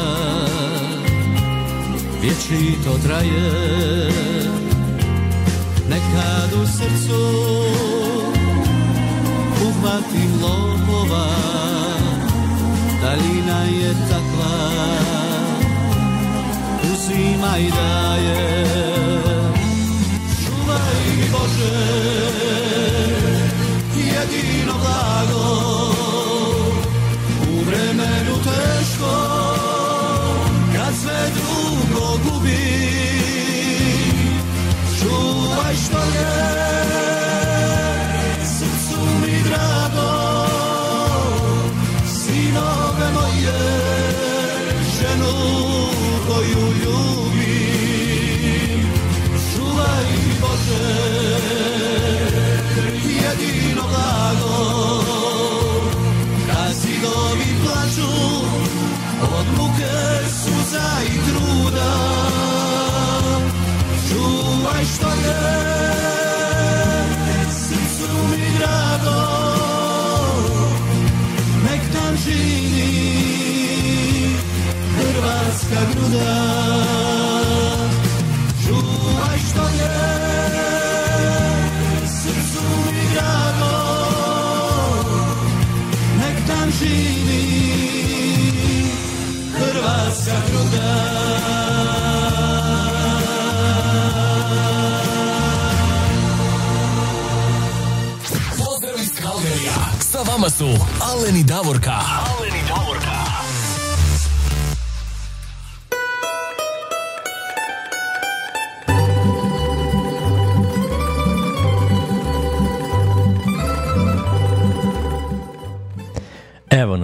vječito traje. Nekad u srcu uhvatim lopova Daljina je takva Uzima i daje. Čuvaj Bože, jedino blago teško, kad sve drugo gubi. Čuvaj što je srcu mi drago Sinove moje, ženu koju ljubim. Čuvaj Bože, jedino blago od muke, suza i truda. Čuvaj što je srcu mi drago. Nek nam živi Hrvatska gruda. Čuvaj što je srcu mi drago. Nek tam živi Pozdrav iz Kalgerija. Sa vama su Alen i Davorka. Alen i Davorka.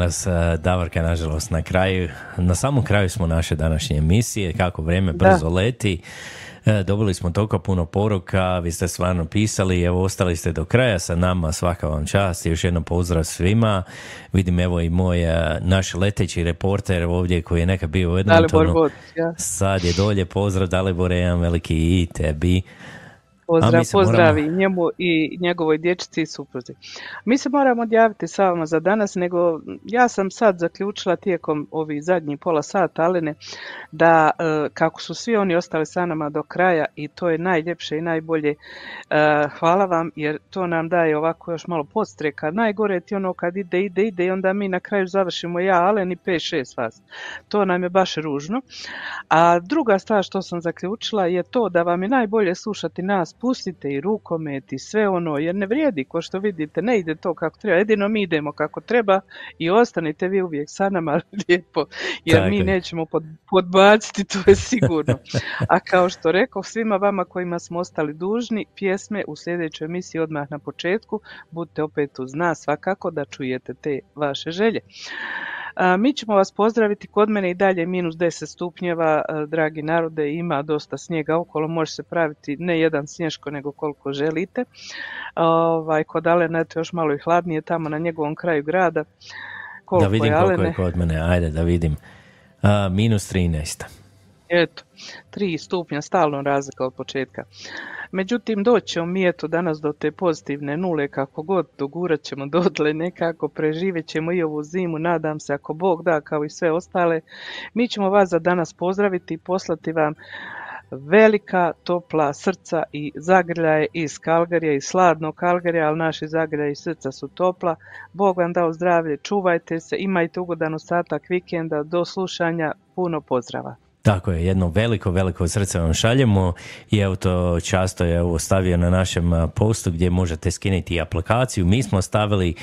Nas, eh, Davorka, nažalost, na kraju. Na samom kraju smo naše današnje emisije, kako vrijeme Da. brzo leti. E, Dobili smo toliko puno poruka, vi ste stvarno pisali, evo ostali ste do kraja sa nama, svaka vam čast, još jednom pozdrav svima. Vidim evo i moj eh, naš leteći reporter ovdje koji je nekad bio u Edmontonu. Vodić, ja. Sad je dolje, pozdrav Dalibore, jedan veliki i tebi. Pozdrav, mi se pozdrav moramo- njemu i njegovoj dječici i supruzi. Mi se moramo odjaviti sa vama za danas, nego ja sam sad zaključila tijekom ovih zadnjih pola sata, Alene, da e, kako su svi oni ostali sa nama do kraja i to je najljepše i najbolje, e, hvala vam jer to nam daje ovako još malo podstreka. Najgore je ti ono kad ide, ide, ide i onda mi na kraju završimo ja, Alen i 5-6 vas. To nam je baš ružno. A druga stvar što sam zaključila je to da vam je najbolje slušati nas, pustite i rukomet i sve ono, jer ne vrijedi, ko što vidite, ne ide to kako treba, jedino mi idemo kako treba i ostanite vi uvijek sa nama lijepo, jer Tako mi je. nećemo pod, podbaciti, to je sigurno. A kao što rekao, svima vama kojima smo ostali dužni, pjesme u sljedećoj emisiji odmah na početku, budite opet uz nas svakako da čujete te vaše želje. Mi ćemo vas pozdraviti, kod mene i dalje minus 10 stupnjeva, dragi narode, ima dosta snijega okolo, može se praviti ne jedan snješko, nego koliko želite. Ovaj, kod Alena još malo i hladnije, tamo na njegovom kraju grada. Koliko Da vidim je koliko je kod mene, ajde da vidim. A, minus 13. Eto, tri stupnja, stalno razlika od početka. Međutim, doćemo mi eto danas do te pozitivne nule, kako god dogurat ćemo dotle nekako, preživjet ćemo i ovu zimu, nadam se, ako Bog da, kao i sve ostale. Mi ćemo vas za danas pozdraviti i poslati vam velika topla srca i zagrljaje iz Kalgarija, iz sladnog Kalgarija, ali naši zagrljaje i srca su topla. Bog vam dao zdravlje, čuvajte se, imajte ugodan ostatak vikenda, do slušanja, puno pozdrava. Tako je, jedno veliko, veliko srce vam šaljemo i evo to často je ovo stavio na našem postu gdje možete skinuti aplikaciju. Mi smo stavili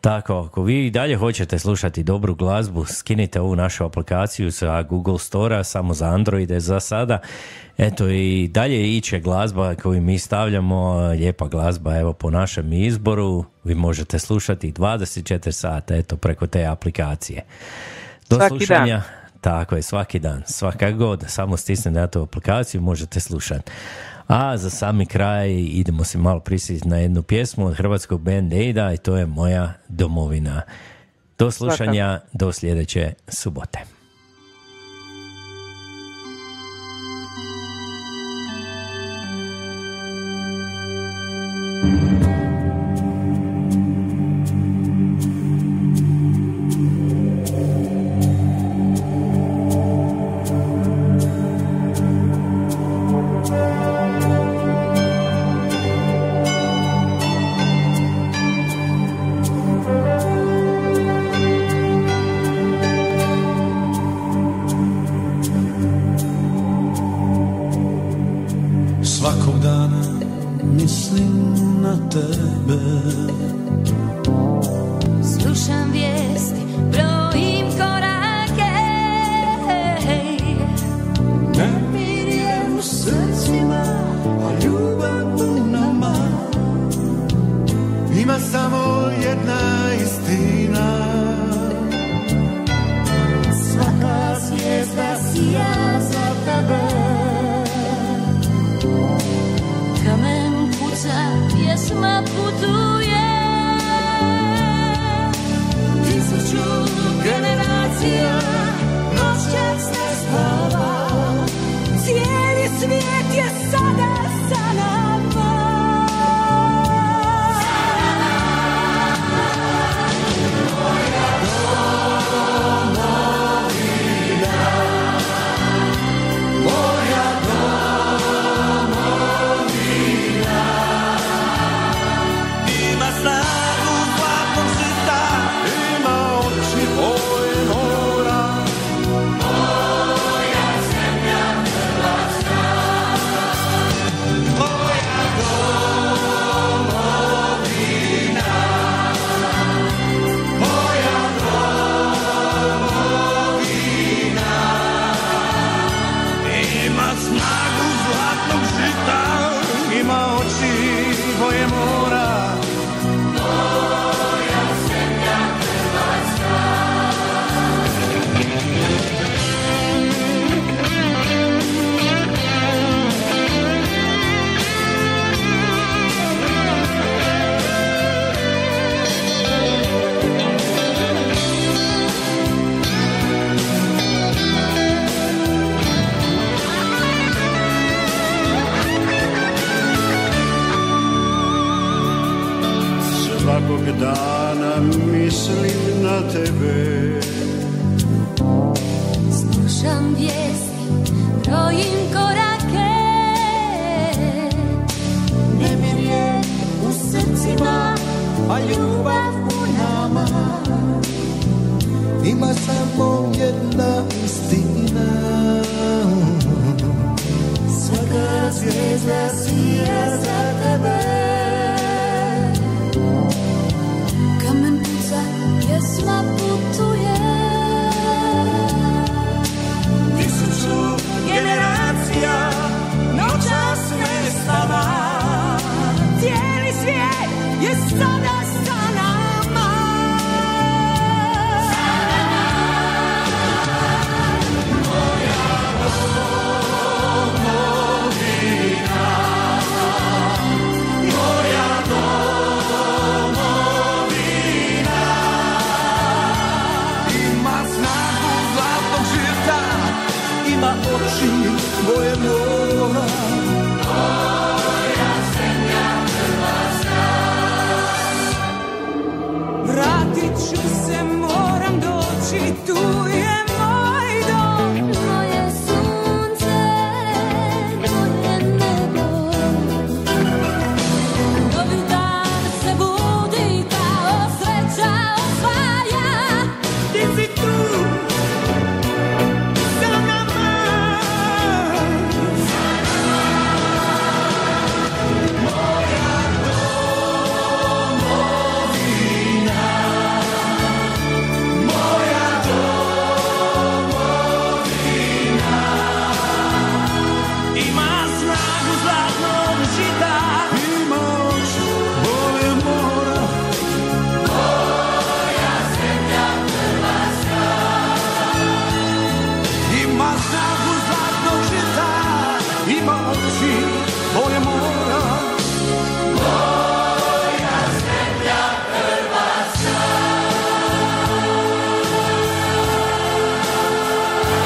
tako, ako vi i dalje hoćete slušati dobru glazbu, skinite ovu našu aplikaciju sa Google Store-a, samo za Androide za sada. Eto i dalje iće glazba koju mi stavljamo, lijepa glazba evo po našem izboru. Vi možete slušati 24 sata eto preko te aplikacije. Do Svaki slušanja. dan. Tako je, svaki dan, svaka god, samo stisnete na tu aplikaciju, možete slušati. A za sami kraj idemo se malo prisjetiti na jednu pjesmu od hrvatskog band Aida i to je Moja domovina. Do slušanja, do sljedeće subote.